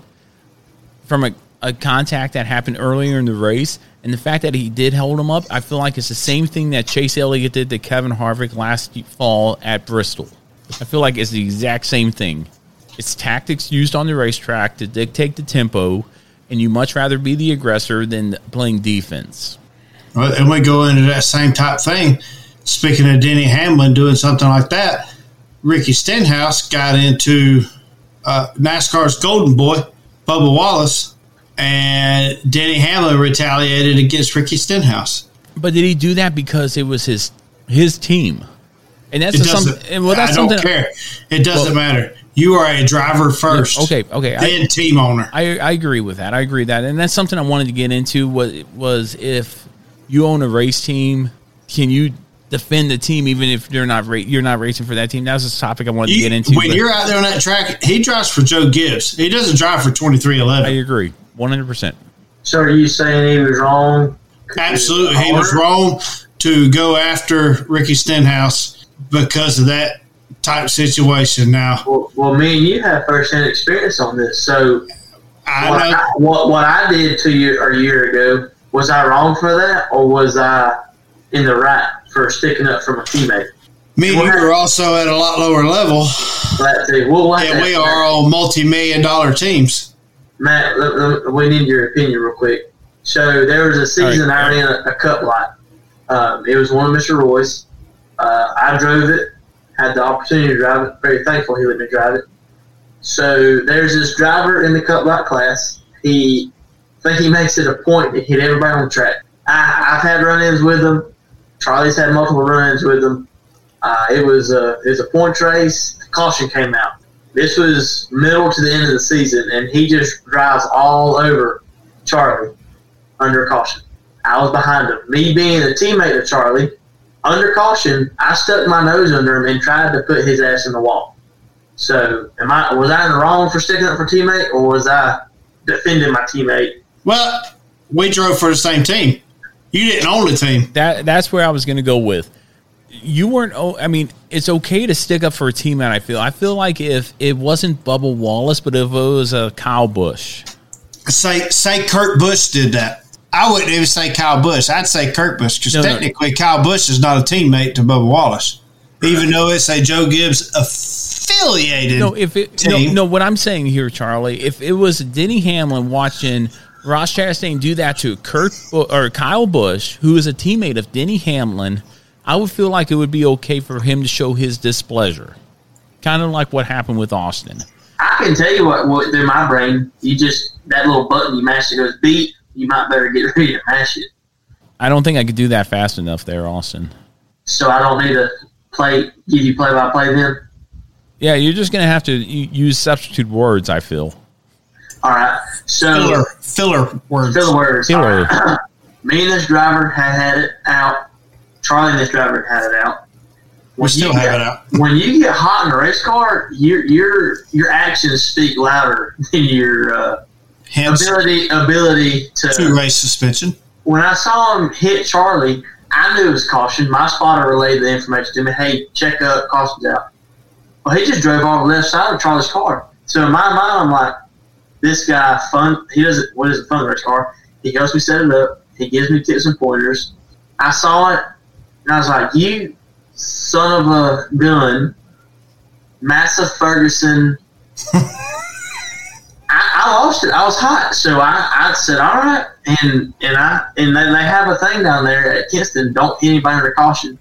from a, a contact that happened earlier in the race, and the fact that he did hold him up, I feel like it's the same thing that Chase Elliott did to Kevin Harvick last fall at Bristol. I feel like it's the exact same thing. It's tactics used on the racetrack to dictate the tempo, and you much rather be the aggressor than playing defense. Well, and we go into that same type thing. Speaking of Denny Hamlin doing something like that, Ricky Stenhouse got into uh, NASCAR's golden boy, Bubba Wallace, and Danny Hamlin retaliated against Ricky Stenhouse. But did he do that because it was his his team? And that's some, and well, that's I don't something. care. It doesn't Well- matter. You are a driver first. Okay, okay. Then team owner. I, I agree with that. I agree with that, and that's something I wanted to get into. Was was if you own a race team, can you defend the team even if you're not ra- you're not racing for that team? That was a topic I wanted to get into. when but you're out there on that track, he drives for Joe Gibbs. He doesn't drive for twenty three I agree, one hundred percent. so are you saying he was wrong? Absolutely, he was wrong to go after Ricky Stenhouse because of that type situation. Now, Well, well, me and you have first-hand experience on this. So I what, know I, what what I did to you a year ago was I wrong for that, or was I in the right for sticking up for my teammate? Me and you are also at a lot lower level. Right, see, we'll and that- we are on multi-million dollar teams. Matt, we need your opinion real quick. So there was a season I ran a, a Cup Light. Um, it was one of Mr. Roy's. Uh, I drove it, had the opportunity to drive it. Very thankful he let me drive it. So there's this driver in the Cup Light class. He, I think he makes it a point to hit everybody on the track. I, I've had run-ins with him. Charlie's had multiple run-ins with him. Uh, it was a it was a points race. Caution came out. This was middle to the end of the season, and he just drives all over Charlie under caution. I was behind him. Me being a teammate of Charlie, under caution, I stuck my nose under him and tried to put his ass in the wall. So, am I was I in the wrong for sticking up for teammate, or was I defending my teammate? Well, we drove for the same team. You didn't own the team. That that's where I was going to go with. You weren't. Oh, I mean, it's okay to stick up for a teammate. I feel. I feel like if it wasn't Bubba Wallace, but if it was a Kyle Busch, Say say Kurt Busch did that. I wouldn't even say Kyle Busch. I'd say Kurt Busch because No, no. technically Kyle Busch is not a teammate to Bubba Wallace, even though it's a Joe Gibbs affiliated. No, if it team. no, what I'm saying here, Charlie, if it was Denny Hamlin watching Ross Chastain do that to Kurt or Kyle Busch, who is a teammate of Denny Hamlin, I would feel like it would be okay for him to show his displeasure, kind of like what happened with Austin. I can tell you what, what through my brain. You just that little button you mash it goes beep. You might better get [LAUGHS] ready to mash it. I don't think I could do that fast enough there, Austin. So I don't need to play give you play by play then. Yeah, you're just gonna have to use substitute words. I feel. All right. So filler filler words. Filler words. Filler. All right. [CLEARS THROAT] Me and this driver had had it out. Charlie and this driver had it out. We still have get- it out. [LAUGHS] When you get hot in a race car, your your your actions speak louder [LAUGHS] than your uh, Hence, ability ability to two race suspension. when I saw him hit Charlie, I knew it was caution. My spotter relayed the information to me. Hey, check up, caution's out. Well, he just drove on the left side of Charlie's car. So in my mind, I'm like, this guy fun. He doesn't. What is a fun race car? He helps me set it up. He gives me tips and pointers. I saw it, and I was like, you son of a gun, Massey Ferguson. [LAUGHS] I, I lost it. I was hot, so I, I said, "All right," and and I and then they have a thing down there at Kinston. Don't hit anybody under caution.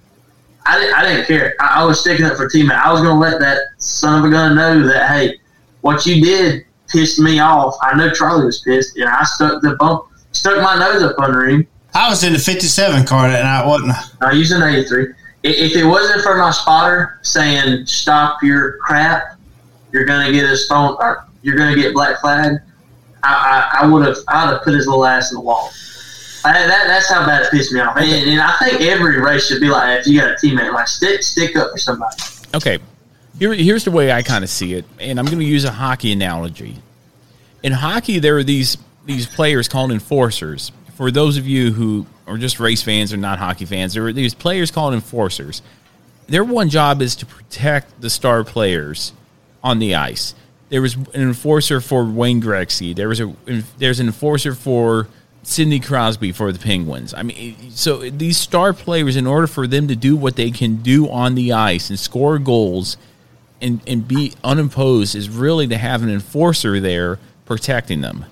I, didn't- I didn't care. I, I was sticking up for teammate. I was going to let that son of a gun know that hey, what you did pissed me off. I know Charlie was pissed, and I stuck the bump, stuck my nose up under him. I was in the 57 car that night, wasn't I? I used an 83. If it wasn't for my spotter saying stop your crap, you're gonna get his phone or you're gonna get black flag. I, I, I would have I would have put his little ass in the wall. I, that, that's how bad it pissed me off. And, and I think every race should be like that. If you got a teammate, like stick stick up for somebody. Okay, here, here's the way I kind of see it, and I'm going to use a hockey analogy. In hockey, there are these these players called enforcers. For those of you who are just race fans or not hockey fans, there are these players called enforcers. Their one job is to protect the star players on the ice. There was an enforcer for Wayne Gretzky. There was a there's an enforcer for Sidney Crosby for the Penguins. I mean, so these star players, in order for them to do what they can do on the ice and score goals and, and be unimposed, is really to have an enforcer there protecting them.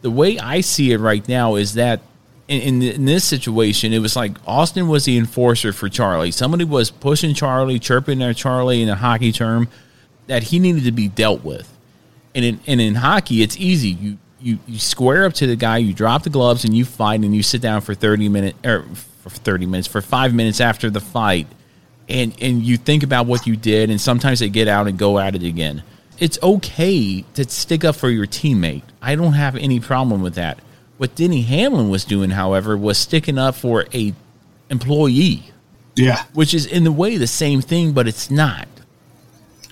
The way I see it right now is that in, in, this situation, it was like Austin was the enforcer for Charlie. Somebody was pushing Charlie, chirping at Charlie in a hockey term that he needed to be dealt with. And in, and in hockey, it's easy. You, you you square up to the guy, you drop the gloves, and you fight, and you sit down for thirty minutes or er, for thirty minutes for five minutes after the fight, and and you think about what you did, and sometimes they get out and go at it again. It's okay to stick up for your teammate. I don't have any problem with that. What Denny Hamlin was doing, however, was sticking up for a employee. Yeah, which is in the way the same thing, but it's not.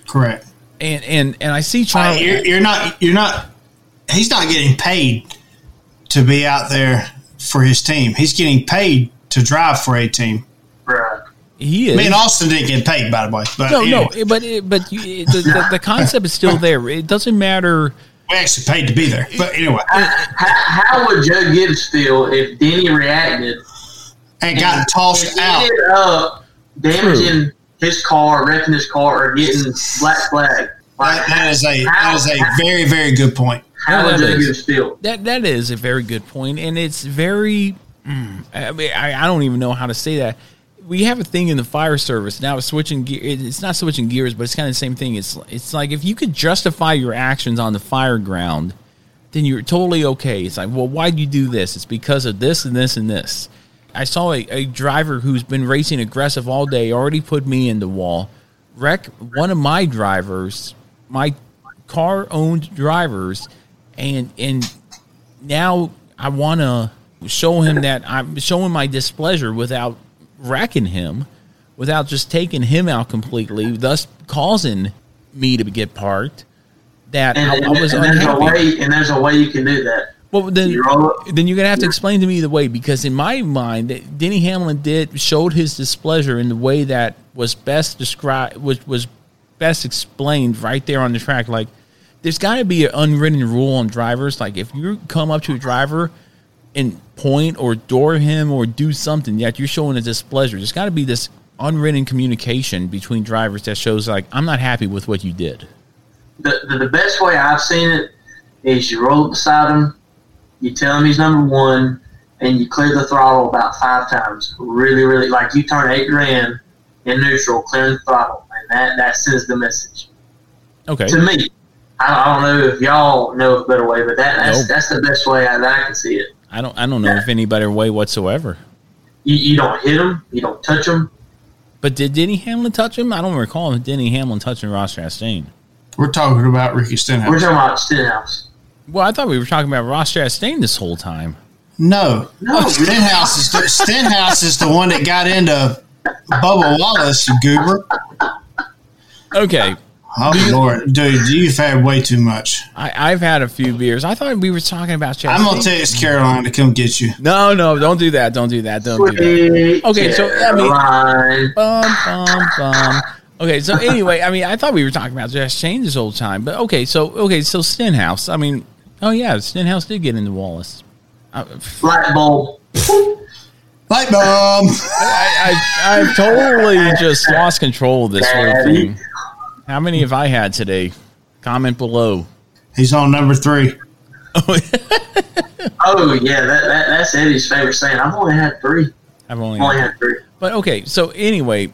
Correct. And and and I see Uh, Charlie. you're, you're not. You're not. He's not getting paid to be out there for his team. He's getting paid to drive for a team. Right. He is. Me and Austin didn't get paid, by the way. But no, anyway. no, but it- but you, it- the, the, the [LAUGHS] concept is still there. It doesn't matter. We actually paid to be there, but anyway. How, how would Joe Gibbs feel if Denny reacted and got tossed out? Ended up damaging his car, wrecking his car, or getting black flag. That, that is a that is a very very good point. How Yeah, would that they is. get still? That that is a very good point, and it's very. mm, I, mean, I I don't even know how to say that. We have a thing in the fire service now. Switching gear, it's not switching gears, but it's kind of the same thing. It's it's like if you could justify your actions on the fire ground, then you're totally okay. It's like, well, why'd you do this? It's because of this and this and this. I saw a, a driver who's been racing aggressive all day, already put me in the wall, wreck one of my drivers, my car owned drivers, and and now I want to show him that I'm showing my displeasure without wrecking him, without just taking him out completely, thus causing me to get parked. That And, I, and, I was and there's a way, and there's a way you can do that. Well, then, You roll it- then you're gonna have to explain to me the way because in my mind, Denny Hamlin did showed his displeasure in the way that was best described, was was best explained right there on the track. Like, there's got to be an unwritten rule on drivers. Like, if you come up to a driver and point or door him or do something yet you're showing a displeasure, there's got to be this unwritten communication between drivers that shows like I'm not happy with what you did. the, the, the best way I've seen it is you roll up beside him, you tell him he's number one, and you clear the throttle about five times. Really, really, like you turn eight grand in neutral, clearing the throttle, and that, that sends the message. Okay. To me, I, I don't know if y'all know a better way, but that, that's, Nope. that's the best way I, that I can see it. I don't I don't know if any better way whatsoever. You, you don't hit him, you don't touch him. But did Denny Hamlin touch him? I don't recall Denny Hamlin touching Ross Chastain. We're talking about Ricky Stenhouse. We're talking about Stenhouse. Well, I thought we were talking about Ross Chastain this whole time. No, no. Oh, Stenhouse is the, Stenhouse is the one that got into Bubba Wallace, goober. Okay. Oh Lord, dude, you've had way too much. I, I've had a few beers. I thought we were talking about Chastain. I'm gonna text Caroline to come get you. No, no, don't do that. Don't do that. Don't do that. Okay, so I mean, bum, bum, bum. Okay, so anyway, I mean, I thought we were talking about Chastain this whole time, but okay, so okay, so Stenhouse. I mean, oh yeah, Stenhouse did get into Wallace. Uh, Light bulb. Light bulb. I, I, I've totally just lost control of this whole thing. How many have I had today? Comment below. He's on number three. [LAUGHS] Oh, yeah, that, that, that's Eddie's favorite saying. I've only had three. I've only, Only had three. But okay, so anyway,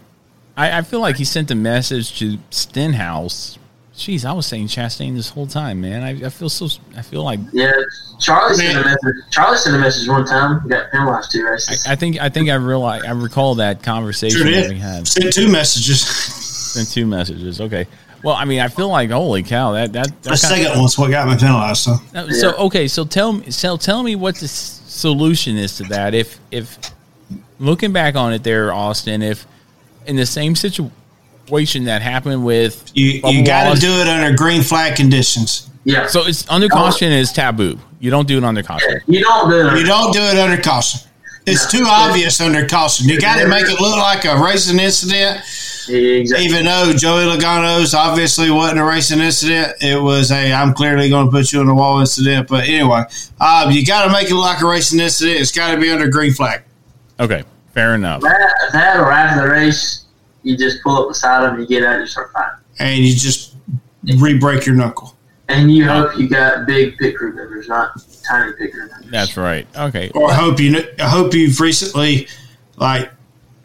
I, I feel like he sent a message to Stenhouse. Jeez, I was saying Chastain this whole time, man. I, I feel so. I feel like Yeah, Charlie sent a message. Charlie sent a message one time. We got penalized two races. I think I think I realize I recall that conversation Sure that we had. Sent two messages. [LAUGHS] Sent two messages. Okay. Well, I mean, I feel like holy cow, that that, that The second one's what got me penalized. So So okay, so tell me, so tell me what the solution is to that. If if looking back on it, there, Austin, if in the same situation that happened with you, you got to do it under green flag conditions. Yeah. So it's under caution is taboo. You don't do it under caution. You don't do it. You don't do it under caution. It's too obvious under caution. You got to make it look like a racing incident. Even though Joey Logano's obviously wasn't a racing incident, it was a I'm clearly going to put you on the wall incident. But anyway, um, you got to make it look like a racing incident. It's got to be under green flag. Okay, fair enough. That, that or after the race, you just pull up beside him, you get out, you start fighting. And you just re-break your knuckle. And you hope you got big pit crew members, not tiny pit crew members. That's right. Okay. Or I hope you I hope you've recently like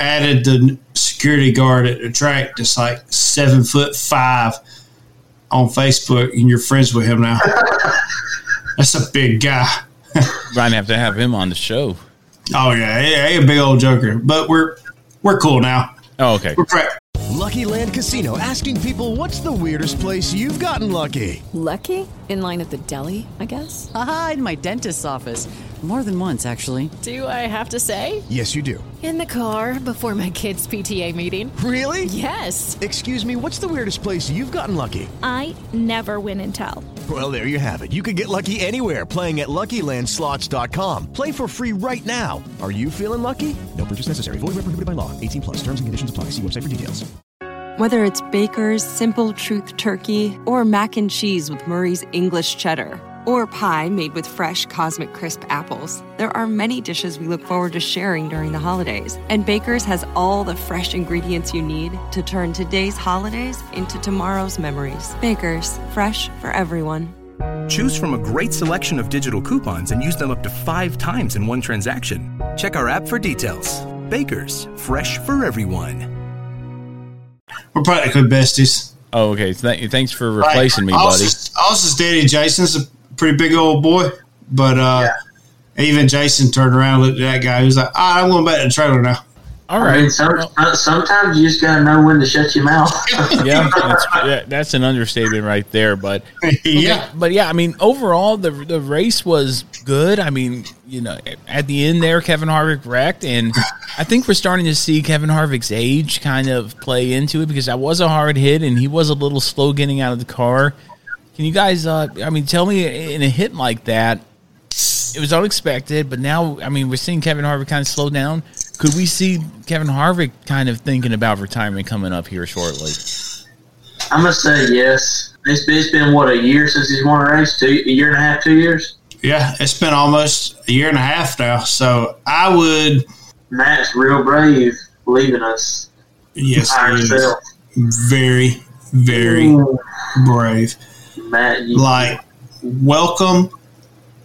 added the security guard at the track that's like seven foot five on Facebook and you're friends with him now. [LAUGHS] that's a big guy. [LAUGHS] Might have to have him on the show. Oh yeah, he, he a big old joker. But we're we're cool now. Oh, okay. We're pre- Lucky Land Casino asking people what's the weirdest place you've gotten lucky? Lucky? In line at the deli, I guess? Aha, in my dentist's office. More than once, actually. Do I have to say? Yes, you do. In the car before my kids' PTA meeting. Really? Yes. Excuse me, what's the weirdest place you've gotten lucky? I never win and tell. Well, there you have it. You can get lucky anywhere playing at LuckyLandSlots.com. Play for free right now. Are you feeling lucky? No purchase necessary. Void where prohibited by law. 18 plus. Terms and conditions apply. See website for details. Whether it's Baker's Simple Truth Turkey or mac and cheese with Murray's English Cheddar or pie made with fresh Cosmic Crisp apples. There are many dishes we look forward to sharing during the holidays, and Baker's has all the fresh ingredients you need to turn today's holidays into tomorrow's memories. Baker's, fresh for everyone. Choose from a great selection of digital coupons and use them up to five times in one transaction. Check our app for details. Baker's, fresh for everyone. We're practically besties. Oh, okay. Th- thanks for replacing me, Like, buddy. Austin's, Austin's daddy, Jason's a pretty big old boy, but uh, even Jason turned around and looked at that guy. He was like, "Ah, I'm going back to the trailer now. All right. I mean, some, uh, sometimes you just gotta know when to shut your mouth. [LAUGHS] yeah, that's, [LAUGHS] yeah, that's an understatement right there. But Yeah. but yeah, I mean, overall the the race was good. I mean, you know, at the end there, Kevin Harvick wrecked, and [LAUGHS] I think we're starting to see Kevin Harvick's age kind of play into it because that was a hard hit, and he was a little slow getting out of the car. Can you guys? Uh, I mean, tell me in a hit like that, it was unexpected, but now I mean, we're seeing Kevin Harvick kind of slow down. Could we see Kevin Harvick kind of thinking about retirement coming up here shortly? I'm gonna say yes. It's, it's been what a year since he's won a race. Two, a year and a half, two years. Yeah, it's been almost a year and a half now. So I would. Matt's real brave leaving us. Yes, by he is. himself. very, very brave. Matt, you, Like, welcome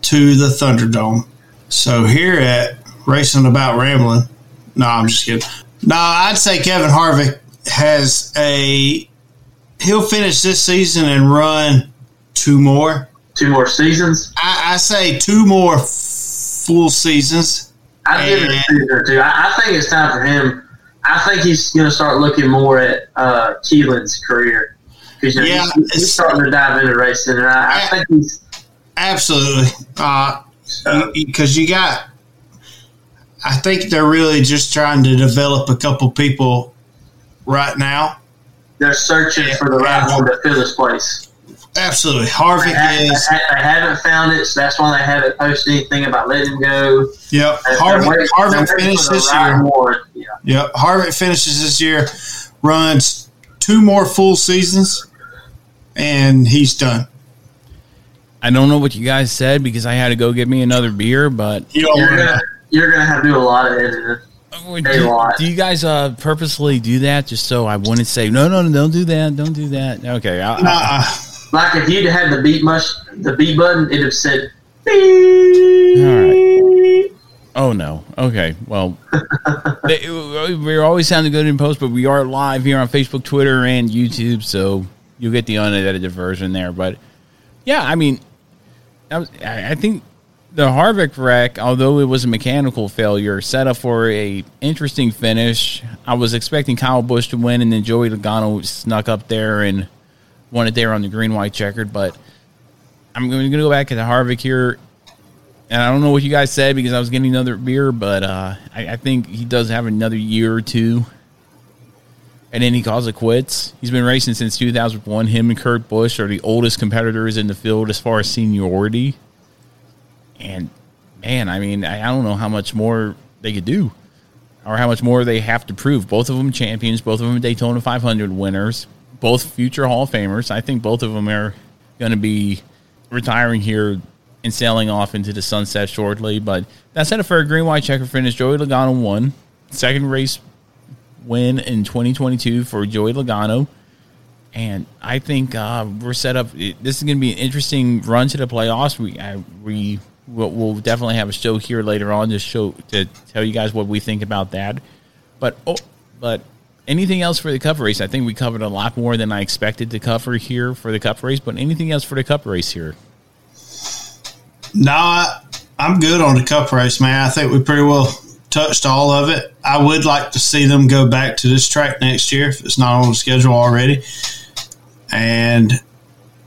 to the Thunderdome. So here at Racing About Rambling, no, I'm just kidding. No, I'd say Kevin Harvick has a. He'll finish this season and run two more. Two more seasons. I, I say two more full seasons. I'd give it a season or two. I, I think it's time for him. I think he's going to start looking more at uh, Keelan's career because you know, Yeah, he's, he's starting to dive into racing, and I, I think he's Absolutely. Uh, uh, because you got, I think they're really just trying to develop a couple people right now. they're searching for the right one to fill this place. Absolutely. They, Harvick ha- is. they they haven't found it, so that's why they haven't posted anything about letting him go. Yep. Harvick, waiting- Harvick they're finished this right year. Yeah. Yep. Harvick finishes this year, runs two more full seasons, and he's done. I don't know what you guys said because I had to go get me another beer, but You're gonna, you're gonna have to do a lot of editing. Do, do you guys uh, purposely do that just so I wouldn't say no, no, no, don't do that, don't do that? Okay, I, I, Like if you'd had the beat mush, the B button, it'd have said. all right. Oh no. Okay. Well, [LAUGHS] they- we're always sounding good in post, but we are live here on Facebook, Twitter, and YouTube, so you'll get the unedited version there. But yeah, I mean, that was, I I think the Harvick wreck, although it was a mechanical failure, set up for a interesting finish. I was expecting Kyle Busch to win, and then Joey Logano snuck up there and won it there on the green white checkered. But I'm going to go back to the Harvick here. And I don't know what you guys said because I was getting another beer, but uh, I, I think he does have another year or two. And then he calls it quits. He's been racing since 2001. Him and Kurt Busch are the oldest competitors in the field as far as seniority. And man, I mean, I, don't know how much more they could do or how much more they have to prove. Both of them champions, both of them Daytona 500 winners, both future Hall of Famers. I think both of them are going to be retiring here and sailing off into the sunset shortly. But that's up for a green white checker finish. Joey Logano won. Second race win in 2022 for Joey Logano. And I think uh, we're set up. This is going to be an interesting run to the playoffs. We I, we will we'll definitely have a show here later on to show to tell you guys what we think about that. But oh, but anything else for the Cup race? I think we covered a lot more than I expected to cover here for the Cup race. But anything else for the Cup race here? No, I, I'm good on the cup race, man. I think we pretty well touched all of it. I would like to see them go back to this track next year if it's not on the schedule already, and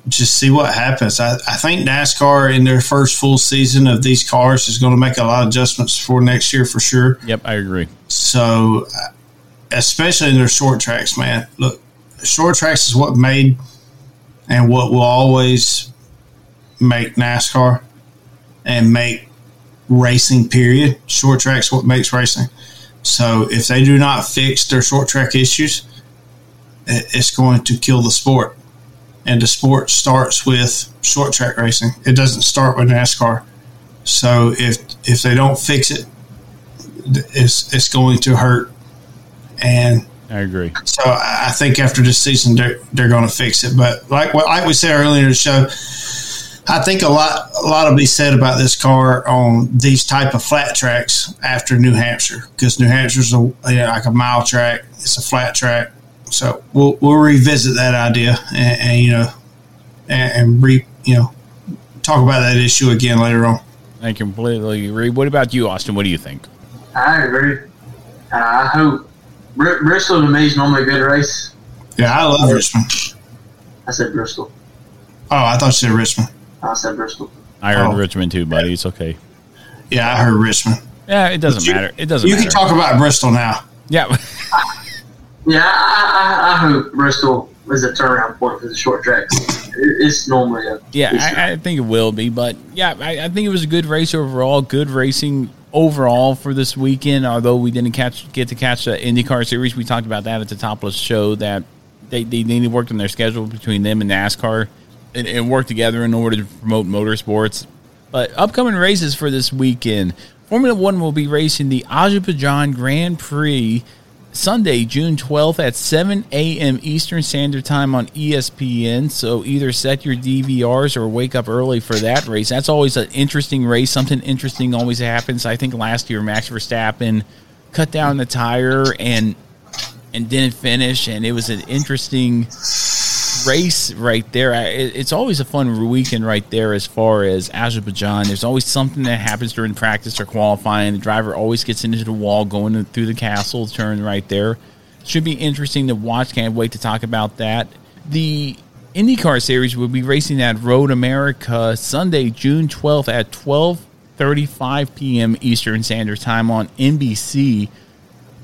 just see what happens. I, I think NASCAR in their first full season of these cars is going to make a lot of adjustments for next year for sure. Yep, I agree. So, uh, especially in their short tracks, man. Look, short tracks is what made and what will always make NASCAR and make racing. Period. Short tracks what makes racing. So, if they do not fix their short track issues, it's going to kill the sport. and the sport starts with short track racing. It doesn't start with NASCAR. So if if they don't fix it, it's it's going to hurt. And I agree. So I think after this season, they're they're going to fix it. But like like we said earlier in the show, I think a lot a lot will be said about this car on these type of flat tracks after New Hampshire because New Hampshire's a you know, like a mile track. It's a flat track, so we'll we'll revisit that idea and, and you know and, and re you know talk about that issue again later on. I completely agree. What about you, Austin? What do you think? I agree. Uh, I hope Br- Bristol to me is normally a good race. Yeah, I love Richmond. I said Bristol. Oh, I thought you said Richmond. I said Bristol. I heard Oh. Richmond too, buddy. It's okay. Yeah, I heard Richmond. Yeah, it doesn't you- matter. It doesn't You matter. can talk about Bristol now. Yeah. [LAUGHS] Yeah, I, I, I hope Bristol is a turnaround point for the short tracks. It's normally a Yeah, I, I think it will be, but yeah, I, I think it was a good race overall. Good racing overall for this weekend. Although we didn't catch get to catch the IndyCar series, we talked about that at the top of the show. That they they need to work on their schedule between them and NASCAR and, and work together in order to promote motorsports. But upcoming races for this weekend, Formula One will be racing the Azerbaijan Grand Prix Sunday, June 12th at 7 a.m. Eastern Standard Time on ESPN. So either set your DVRs or wake up early for that race. That's always an interesting race. Something interesting always happens. I think last year Max Verstappen cut down the tire and and didn't finish, and it was an interesting race right there. It's always a fun weekend right there as far as Azerbaijan. There's always something that happens during practice or qualifying. The driver always gets into the wall going through the castle turn right there. Should be interesting to watch. Can't wait to talk about that. The IndyCar series will be racing at Road America Sunday, June 12th at 12:35 p.m. Eastern Standard Time on NBC.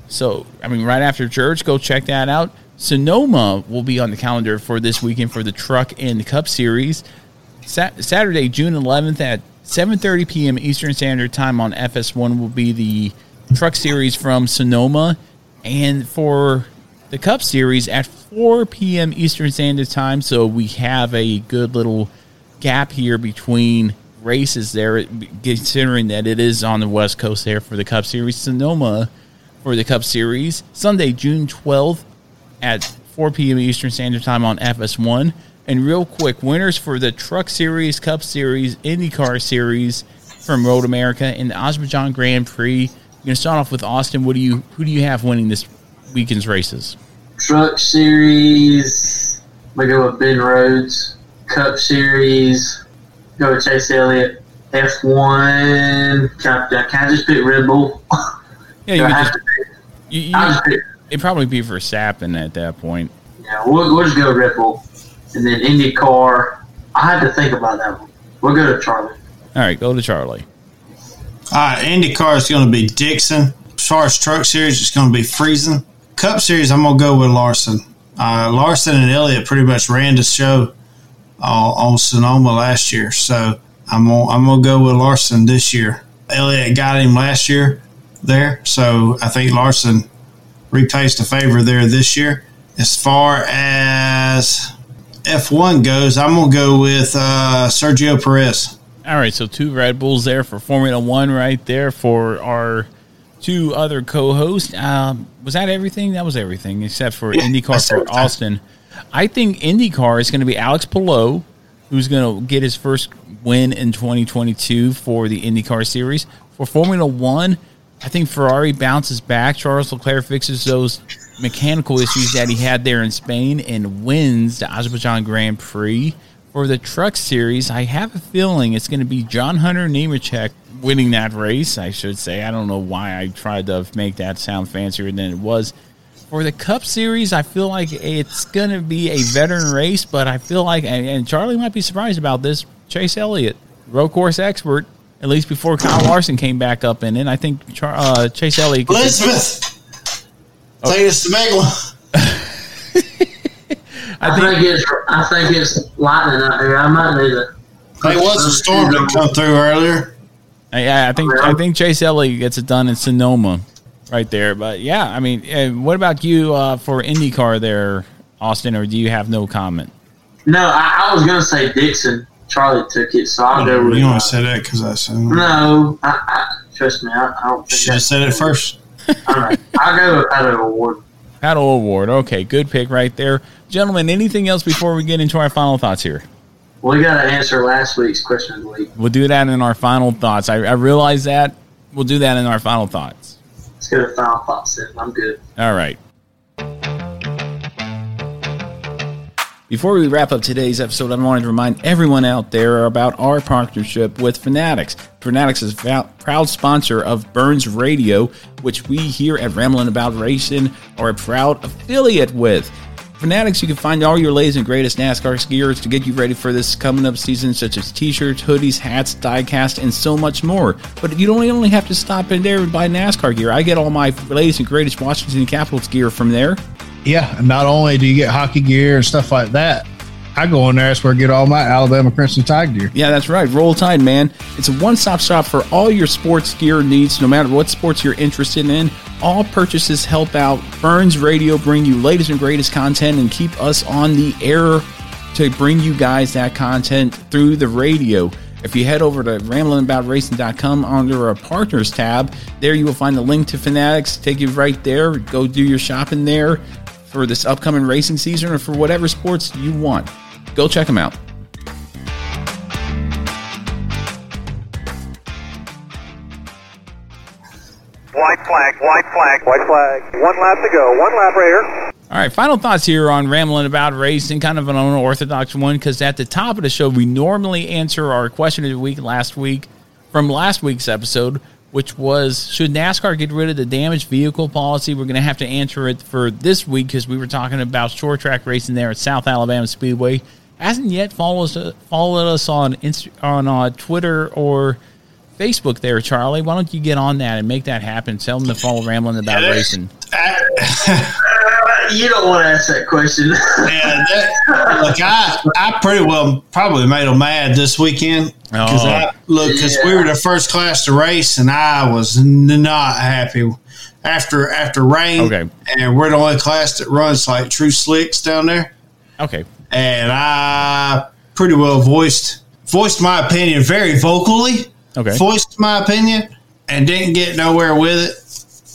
So, I mean, right after church, go check that out. Sonoma will be on the calendar for this weekend for the Truck and Cup Series. Sa- Saturday, June 11th at 7:30 p.m. Eastern Standard Time on FS1 will be the Truck Series from Sonoma, and for the Cup Series at 4 p.m. Eastern Standard Time. So we have a good little gap here between races there, considering that it is on the West Coast there for the Cup Series. Sonoma for the Cup Series Sunday, June 12th at 4 p.m. Eastern Standard Time on FS1. And real quick, winners for the Truck Series, Cup Series, IndyCar Series from Road America, and the Azerbaijan Grand Prix. You're gonna start off with Austin. What do you who do you have winning this weekend's races? Truck Series, we go with Ben Rhodes. Cup Series, go with Chase Elliott. F1, can I, can I just pick Red Bull? Yeah, you just- to pick- You, you, just pick, it'd probably be Verstappen at that point. yeah, we'll, we'll just go Red Bull. And then IndyCar, I had to think about that one. We'll go to Charlie. All right, go to Charlie. All right, IndyCar is going to be Dixon. As far as Truck Series, it's going to be Friesen. Cup Series, I'm going to go with Larson. Uh, Larson and Elliott pretty much ran the show uh, on Sonoma last year, so I'm gonna, I'm going to go with Larson this year. Elliott got him last year there, so I think Larson repays the favor there this year. As far as F1 goes, I'm going to go with uh, Sergio Perez. All right, so two Red Bulls there for Formula One, right there for our two other co-hosts. Um, was that everything? That was everything except for IndyCar for everything. Austin. I think IndyCar is going to be Alex Palou, who's going to get his first win in 2022 for the IndyCar series. For Formula One, I think Ferrari bounces back. Charles Leclerc fixes those mechanical issues that he had there in Spain and wins the Azerbaijan Grand Prix. For the truck series, I have a feeling it's going to be John Hunter Nemechek winning that race, I should say. I don't know why I tried to make that sound fancier than it was. For the Cup Series, I feel like it's going to be a veteran race, but I feel like, and Charlie might be surprised about this, Chase Elliott, road course expert, at least before Kyle Larson came back up in it. I think Char- uh, Chase Elliott. could- Elizabeth, take us to Megla. I, think, it's I think it's lightning out here. I might need to. There was a storm that come through earlier. Yeah, I think I think Chase Elliott gets it done in Sonoma, right there. But yeah, I mean, uh, what about you uh, for IndyCar there, Austin? Or do you have no comment? No, I, I was gonna say Dixon. Charlie took it, so I'll oh, go with. You want to say that because I said No, I, I, trust me, I, I don't think Should have said it first. All right, I'll go with Pato O'Ward. [LAUGHS] Pato O'Ward. Okay, good pick right there. Gentlemen, anything else before we get into our final thoughts here? We got to answer last week's question of the week. We'll do that in our final thoughts. I, I realize that. We'll do that in our final thoughts. Let's go to final thoughts then. I'm good. All right. Before we wrap up today's episode, I wanted to remind everyone out there about our partnership with Fanatics. Fanatics is a proud sponsor of Burns Radio, which we here at Ramblin' About Racing are a proud affiliate with. Fanatics, you can find all your latest and greatest NASCAR skiers to get you ready for this coming up season, such as t-shirts, hoodies, hats, diecast, and so much more. But you don't only have to stop in there and buy NASCAR gear. I get all my latest and greatest Washington Capitals gear from there. Yeah, not only do you get hockey gear and stuff like that, I go in there. That's where I get all my Alabama Crimson Tide gear. Yeah, that's right. Roll Tide, man. It's a one stop shop for all your sports gear needs, no matter what sports you're interested in. All purchases help out Burns Radio, bring you latest and greatest content, and keep us on the air to bring you guys that content through the radio. If you head over to ramblingaboutracing.com under our partners tab, there you will find the link to Fanatics. Take you right there. Go do your shopping there for this upcoming racing season or for whatever sports you want. Go check them out. White flag, white flag, white flag. One lap to go. One lap right here. All right, final thoughts here on rambling about racing, kind of an unorthodox one, because at the top of the show, we normally answer our question of the week last week from last week's episode, which was Should NASCAR get rid of the damaged vehicle policy? We're going to have to answer it for this week because we were talking about short track racing there at South Alabama Speedway. Hasn't yet followed us, followed us on Inst- on uh, Twitter or Facebook there, Charlie. Why don't you get on that and make that happen? Tell them to follow Rambling About Yeah. Racing. [LAUGHS] You don't want to ask that question. [LAUGHS] yeah, that, look, I I pretty well probably made them mad this weekend because Oh. I look because we were the first class to race and I was not happy after after rain. Okay. and we're the only class that runs like true slicks down there. Okay, and I pretty well voiced voiced my opinion very vocally. Okay. voiced my opinion and didn't get nowhere with it.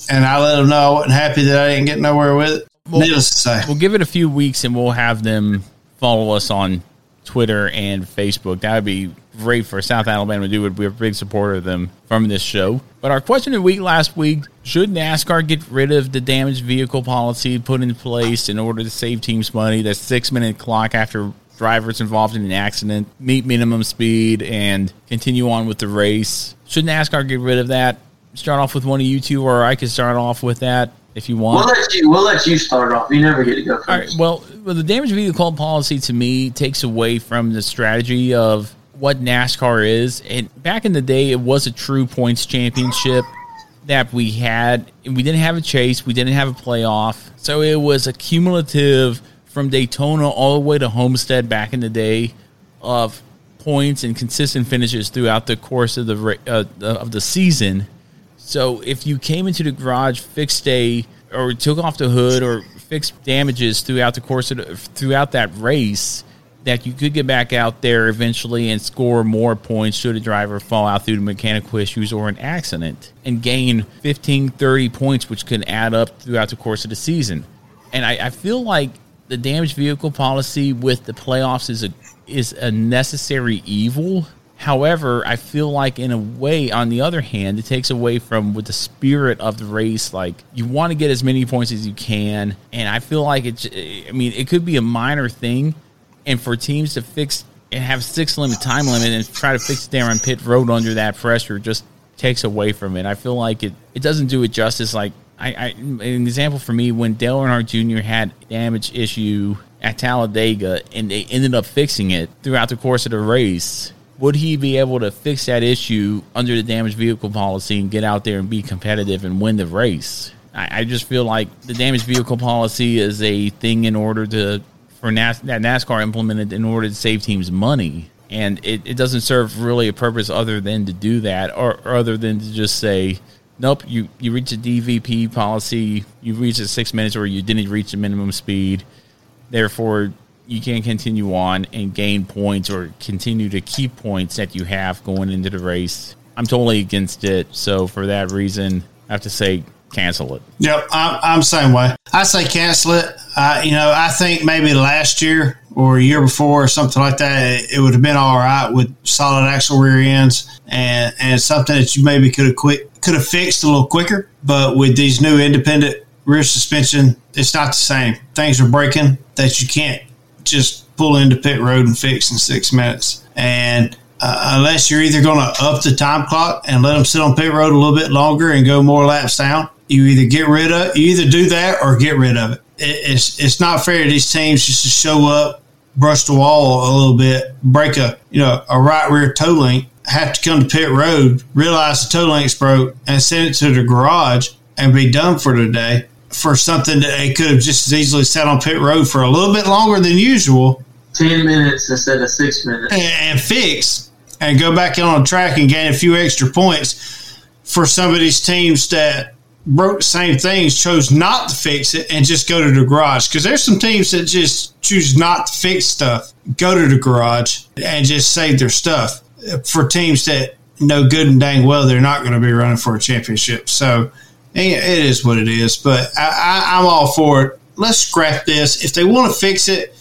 And I let them know I wasn't happy that I didn't get nowhere with it. Needless to say. We'll give it a few weeks and we'll have them follow us on Twitter and Facebook. That would be great for South Alabama to do. We're a big supporter of them from this show. But our question of the week last week should NASCAR get rid of the damaged vehicle policy put in place in order to save teams money? That six minute clock after drivers involved in an accident meet minimum speed and continue on with the race. Should NASCAR get rid of that? Start off with one of you two, or I could start off with that if you want. We'll let you. We'll let you start off. You never get to go first. All right. Well, well, the damage vehicle policy to me takes away from the strategy of what NASCAR is. And back in the day, it was a true points championship that we had. We didn't have a chase. We didn't have a playoff. So it was a cumulative from Daytona all the way to Homestead back in the day of points and consistent finishes throughout the course of the uh, of the season. So if you came into the garage, fixed a or took off the hood or fixed damages throughout the course of the, throughout that race, that you could get back out there eventually and score more points should a driver fall out due to mechanical issues or an accident and gain 15, 30 points, which can add up throughout the course of the season. And I, I feel like the damaged vehicle policy with the playoffs is a is a necessary evil. However, I feel like in a way, on the other hand, it takes away from with the spirit of the race. Like you want to get as many points as you can, and I feel like it's. I mean, it could be a minor thing, and for teams to fix and have six limit time limit and try to fix it there on pit road under that pressure just takes away from it. I feel like it it doesn't do it justice. Like I, I an example for me when Dale Earnhardt Jr. had damage issue at Talladega and they ended up fixing it throughout the course of the race. Would he be able to fix that issue under the damaged vehicle policy and get out there and be competitive and win the race? I, I just feel like the damaged vehicle policy is a thing in order to for NAS, that NASCAR implemented in order to save teams money, and it, it doesn't serve really a purpose other than to do that, or, or other than to just say, nope, you you reach a DVP policy, you reach a six minutes, or you didn't reach the minimum speed, therefore you can't continue on and gain points or continue to keep points that you have going into the race. I'm totally against it. So for that reason, I have to say cancel it. Yep, I'm, I'm same way. I say cancel it. Uh, you know, I think maybe last year or a year before or something like that, it, would have been all right with solid axle rear ends and and something that you maybe could have could have fixed a little quicker. But with these new independent rear suspension, it's not the same. Things are breaking that you can't just pull into pit road and fix in six minutes. And uh, unless you're either going to up the time clock and let them sit on pit road a little bit longer and go more laps down, you either get rid of you either do that or get rid of it. it it's it's not fair to these teams just to show up, brush the wall a little bit, break a you know a right rear toe link, have to come to pit road, realize the toe link's broke, and send it to the garage and be done for the day for something that they could have just as easily sat on pit road for a little bit longer than usual. 10 minutes instead of six minutes. And, and fix and go back in on the track and gain a few extra points for some of these teams that broke the same things, chose not to fix it and just go to the garage. Because there's some teams that just choose not to fix stuff, go to the garage and just save their stuff for teams that know good and dang well they're not going to be running for a championship. So it is what it is. But I, I, I'm all for it. Let's scrap this. If they want to fix it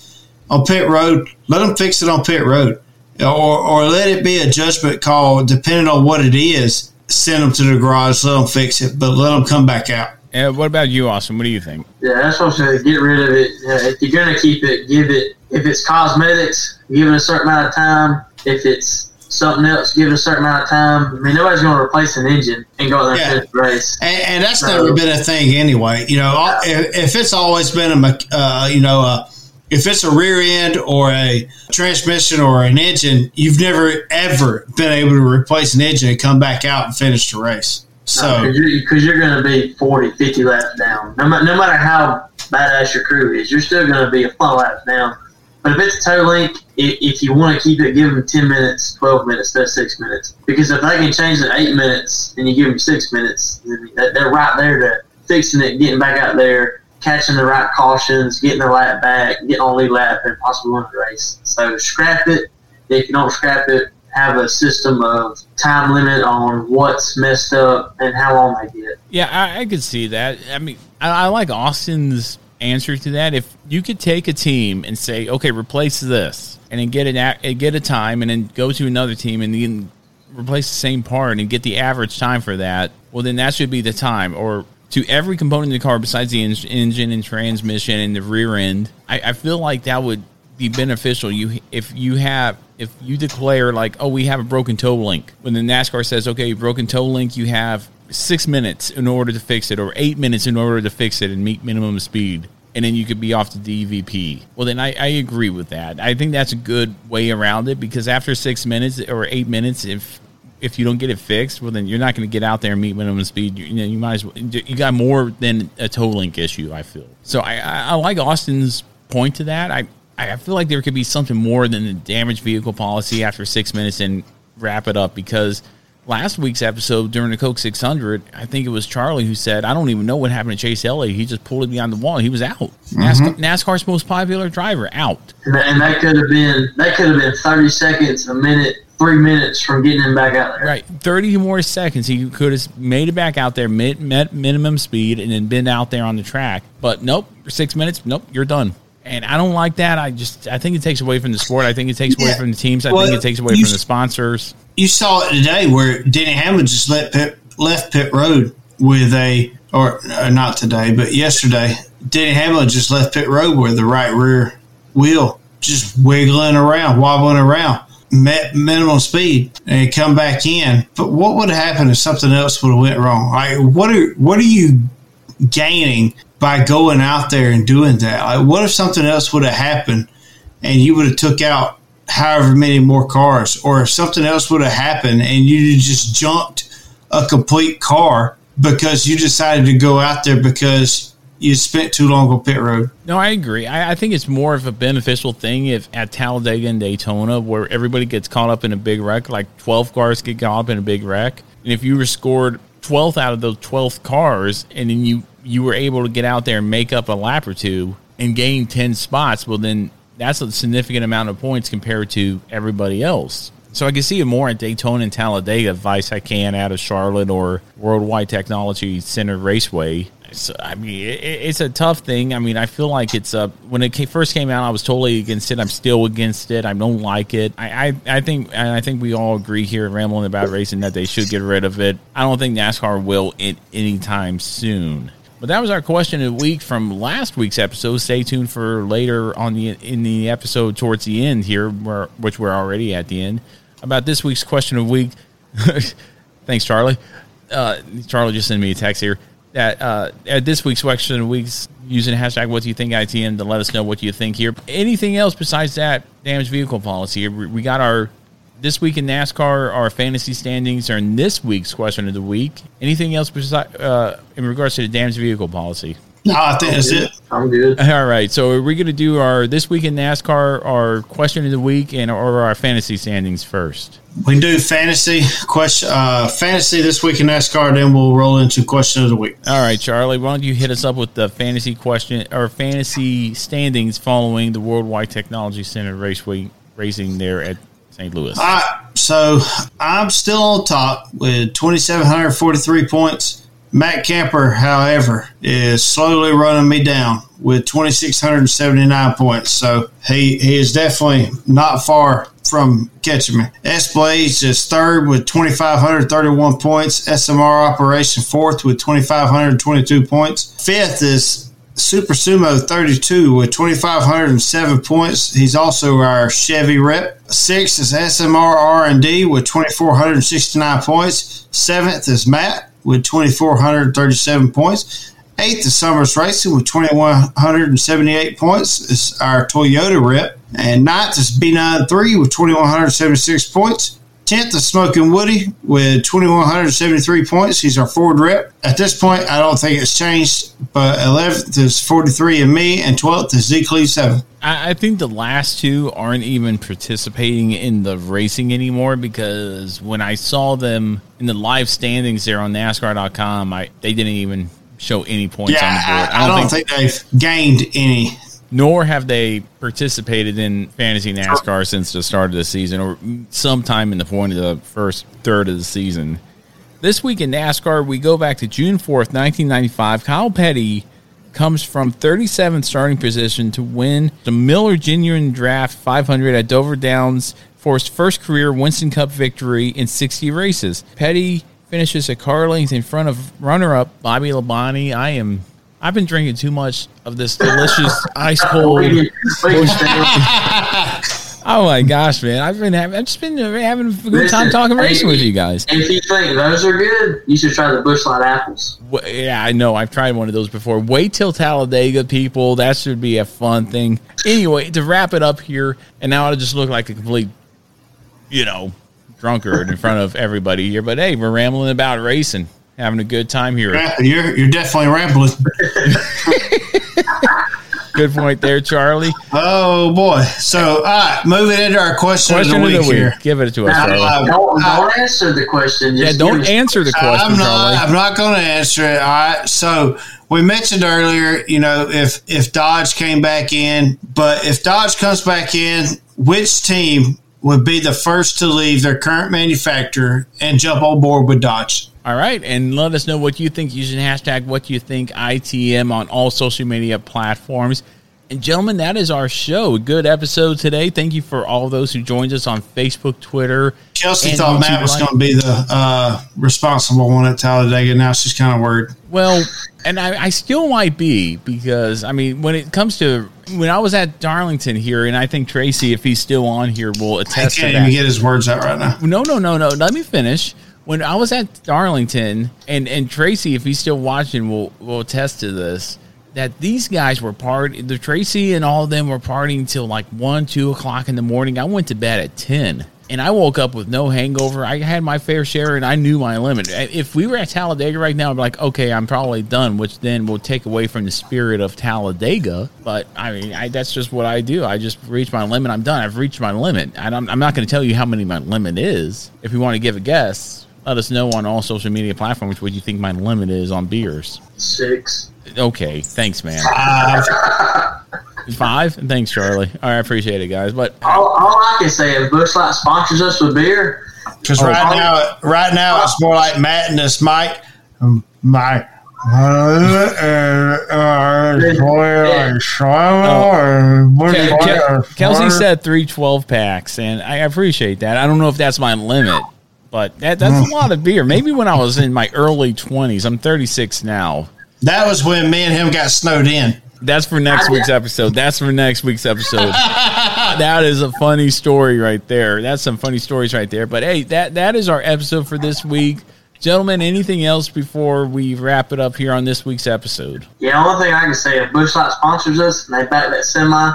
on pit road, let them fix it on pit road. Or, or let it be a judgment call, depending on what it is. Send them to the garage, let them fix it, but let them come back out. And what about you, Austin? What do you think? Yeah, that's what I'm saying. Get rid of it. Uh, if you're going to keep it, give it. If it's cosmetics, give it a certain amount of time. If it's something else, give it a certain amount of time. I mean, nobody's going to replace an engine and go out there Yeah. and finish the race. And, and that's So- never been a thing anyway. You know, all- if, if it's always been a, uh, you know, uh, if it's a rear end or a transmission or an engine, you've never ever been able to replace an engine and come back out and finish the race. So because you're, 'cause you're going to be 40, 50 laps down. No, no matter how badass your crew is, you're still going to be a few laps down. But if it's toe link, if, you want to keep it, give them 10 minutes, 12 minutes, of 6 minutes. Because if they can change it 8 minutes and you give them 6 minutes, they're right there to fixing it, getting back out there, catching the right cautions, getting the lap back, getting on lap, and possibly winning the race. So scrap it. If you don't scrap it, have a system of time limit on what's messed up and how long they get. Yeah, I, I could see that. I mean, I, I like Austin's answer to that. If you could take a team and say, okay, replace this, and then get an get a time, and then go to another team and then replace the same part and get the average time for that, well, then that should be the time. Or to every component of the car besides the en- engine and transmission and the rear end, I, I feel like that would be beneficial. You if you have if you declare like, oh, we have a broken toe link, when the NASCAR says, okay, broken toe link, you have six minutes in order to fix it, or eight minutes in order to fix it and meet minimum speed, and then you could be off the DVP. Well, then I, I agree with that. I think that's a good way around it because after six minutes or eight minutes, if if you don't get it fixed, well, then you're not going to get out there and meet minimum speed. You, you know, you might as well. You got more than a toe link issue. I feel so. I, I, I like Austin's point to that. I I feel like there could be something more than the damaged vehicle policy after six minutes and wrap it up because last week's episode during the Coke 600, I think it was Charlie who said, "I don't even know what happened to Chase Elliott. He just pulled it behind the wall. He was out. Mm-hmm. NASCAR, NASCAR's most popular driver out. And that, and that could have been that could have been thirty seconds, a minute, three minutes from getting him back out there. Right, thirty more seconds. He could have made it back out there, met, met minimum speed, and then been out there on the track. But nope, six minutes. Nope, you're done. And I don't like that. I just I think it takes away from the sport. I think it takes away from the teams. I Well, think it takes away from the sponsors. you saw it today where Denny Hamlin just let pit, left pit road with a, or uh, not today, but yesterday, Denny Hamlin just left pit road with the right rear wheel just wiggling around, wobbling around, met minimum speed, and come back in. But what would have happened if something else would have went wrong? Like, what are what are you gaining by going out there and doing that? Like, what if something else would have happened and you would have took out however many more cars, or if something else would have happened and you just jumped a complete car because you decided to go out there because you spent too long on pit road? No, I agree. I, I think it's more of a beneficial thing if at Talladega and Daytona, where everybody gets caught up in a big wreck, like 12 cars get caught up in a big wreck. And if you were scored 12th out of those 12 cars and then you, you were able to get out there and make up a lap or two and gain 10 spots, well, then that's a significant amount of points compared to everybody else. So I can see it more at Daytona and Talladega advice I can out of Charlotte or Worldwide Technology Center Raceway. So, I mean, it, it's a tough thing. I mean, I feel like it's a when it came, first came out, I was totally against it. I'm still against it. I don't like it. I, I, I think, and I think we all agree here, rambling about racing, that they should get rid of it. I don't think NASCAR will in anytime soon. But that was our question of the week from last week's episode. Stay tuned for later on the in the episode towards the end here, where, which we're already at the end. About this week's question of the week. [LAUGHS] Thanks, Charlie. Uh, Charlie just sent me a text here that uh, at this week's question of the week's using hashtag what do you think ITM to let us know what you think here. Anything else besides that damaged vehicle policy? We got our this week in NASCAR, our fantasy standings are in this week's question of the week. Anything else besides uh, in regards to the damaged vehicle policy? No, I think that's it. I'm good. All right. So are we going to do our this week in NASCAR, our question of the week, and or our fantasy standings first? We can do fantasy question, uh, fantasy this week in NASCAR, then we'll roll into question of the week. All right, Charlie. Why don't you hit us up with the fantasy question or fantasy standings following the Worldwide Technology Center Raceway racing there at St. Louis? So I'm still on top with 2,743 points. Matt Camper, however, is slowly running me down with 2,679 points. So he, he is definitely not far from catching me. S Blaze is third with 2,531 points. SMR Operation fourth with 2,522 points. Fifth is Super Sumo 32 with 2,507 points. He's also our Chevy rep. Sixth is SMR R&D with 2,469 points. Seventh is Matt with 2,437 points. Eighth is Summers Racing with 2,178 points. Is our Toyota rep. And ninth is B93 with 2,176 points. 10th is Smoking Woody with 2,173 points. He's our Ford rep. At this point, I don't think it's changed, but 11th is 43 and me, and 12th is Z Cleve 7. I, I think the last two aren't even participating in the racing anymore because when I saw them in the live standings there on NASCAR.com, I, they didn't even show any points yeah, on the board. I, I don't, think, think they've gained any nor have they participated in fantasy NASCAR since the start of the season or sometime in the point of the first third of the season. This week in NASCAR, we go back to June 4th, 1995. Kyle Petty comes from 37th starting position to win the Miller Genuine Draft 500 at Dover Downs for his first career Winston Cup victory in 60 races. Petty finishes a car length in front of runner-up Bobby Labonte. I am I've been drinking too much of this delicious ice cold. oh my gosh, man! I've been having, I've just been having a good Listen, time talking racing with you guys. If you think those are good, you should try the Busch Light apples. Well, yeah, I know. I've tried one of those before. Wait till Talladega, people. That should be a fun thing. Anyway, to wrap it up here, and now I just look like a complete, you know, drunkard in front of everybody here. But hey, we're rambling about racing having a good time here. You're you're definitely rambling. [LAUGHS] good point there, Charlie. Oh boy! So, all right, moving into our question, question of the, of the week, here. Give it to us, Charlie. Uh, don't, don't answer the question. Just yeah, don't answer the question, I'm not, Charlie. I'm not going to answer it. All right. So we mentioned earlier, you know, if if Dodge came back in, but if Dodge comes back in, which team would be the first to leave their current manufacturer and jump on board with Dodge? All right, and let us know what you think using hashtag what you think ITM on all social media platforms. And gentlemen, that is our show. Good episode today. Thank you for all those who joined us on Facebook, Twitter. Chelsea thought Matt was going to be the uh, responsible one at Talladega. Now she's kind of worried. Well, and I, I, still might be because I mean, when it comes to when I was at Darlington here, and I think Tracy, if he's still on here, will attest. I can't to even get his words out right now. No, no, no, no. Let me finish when I was at Darlington, and and Tracy, if he's still watching, will will attest to this. That these guys were part, the Tracy and all of them were partying till like one, two o'clock in the morning. I went to bed at ten, and I woke up with no hangover. I had my fair share, and I knew my limit. If we were at Talladega right now, I'd be like, okay, I'm probably done, which then will take away from the spirit of Talladega. But I mean, I, that's just what I do. I just reach my limit. I'm done. I've reached my limit, and I'm, I'm not going to tell you how many my limit is. If you want to give a guess, let us know on all social media platforms what you think my limit is on beers. Six. Okay, thanks, man. Five? Thanks, Charlie. All right, I appreciate it, guys. But All, all I can say is Busch Light sponsors us with beer. Because Oh, right now, right now it's more like madness, Mike. Um, Mike. Ke- Ke- Kelsey said three 12 packs, and I appreciate that. I don't know if that's my limit, but that, that's a lot of beer. Maybe when I was in my early 20s. I'm 36 now. That was when me and him got snowed in. That's for next week's episode. That's for next week's episode. [LAUGHS] that is a funny story right there. That's some funny stories right there. But hey, that that is our episode for this week. Gentlemen, anything else before we wrap it up here on this week's episode? Yeah, only thing I can say if Busch Light sponsors us and they back that semi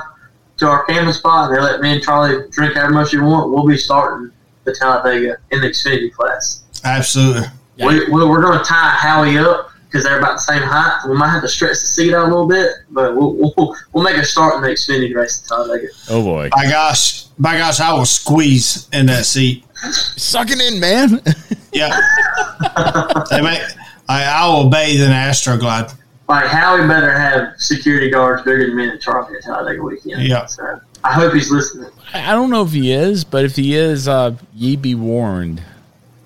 to our camping spot and they let me and Charlie drink however much you want, we'll be starting the Talladega in the Xfinity class. Absolutely. We, we, we're going to tie Howie up because they're about the same height. We might have to stretch the seat out a little bit, but we'll, we'll, we'll make a start in the Xfinity race at Talladega. Oh boy! My gosh, my gosh, I will squeeze in that seat. Sucking in, man. [LAUGHS] yeah. they make, I, I will bathe in Astroglide. Like Howie better have security guards bigger than me and Charlie at Talladega weekend. Yeah. So I hope he's listening. I I don't know if he is, but if he is, uh, ye be warned.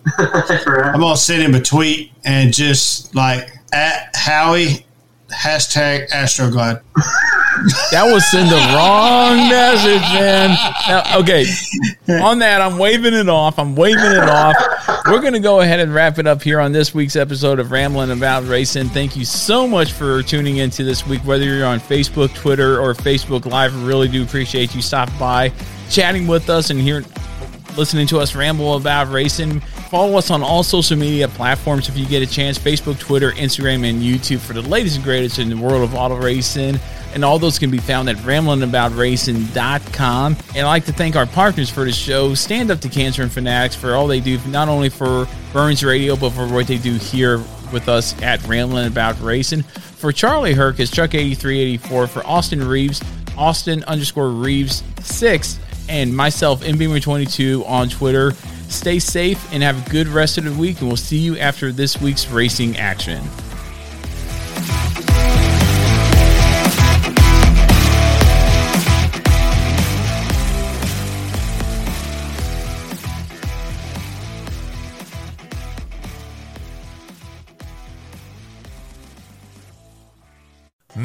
[LAUGHS] I'm gonna send him a tweet and just like at Howie hashtag Astroglide. That was send the wrong message, man. Now, okay, on that, I'm waving it off. I'm waving it off. We're going to go ahead and wrap it up here on this week's episode of Rambling About Racing. Thank you so much for tuning into this week, whether you're on Facebook, Twitter, or Facebook Live. I really do appreciate you stopping by, chatting with us, and hearing, listening to us ramble about racing. Follow us on all social media platforms if you get a chance Facebook, Twitter, Instagram, and YouTube for the latest and greatest in the world of auto racing. And all those can be found at ramblingaboutracing.com. And I'd like to thank our partners for the show, Stand Up to Cancer and Fanatics, for all they do, not only for Burns Radio, but for what they do here with us at Rambling About Racing. For Charlie Herc, is Chuck8384. For Austin Reeves, Austin underscore Reeves 6. And myself, MBeamer22 on Twitter. Stay safe and have a good rest of the week, and we'll see you after this week's racing action.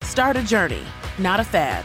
Start a journey, not a fad.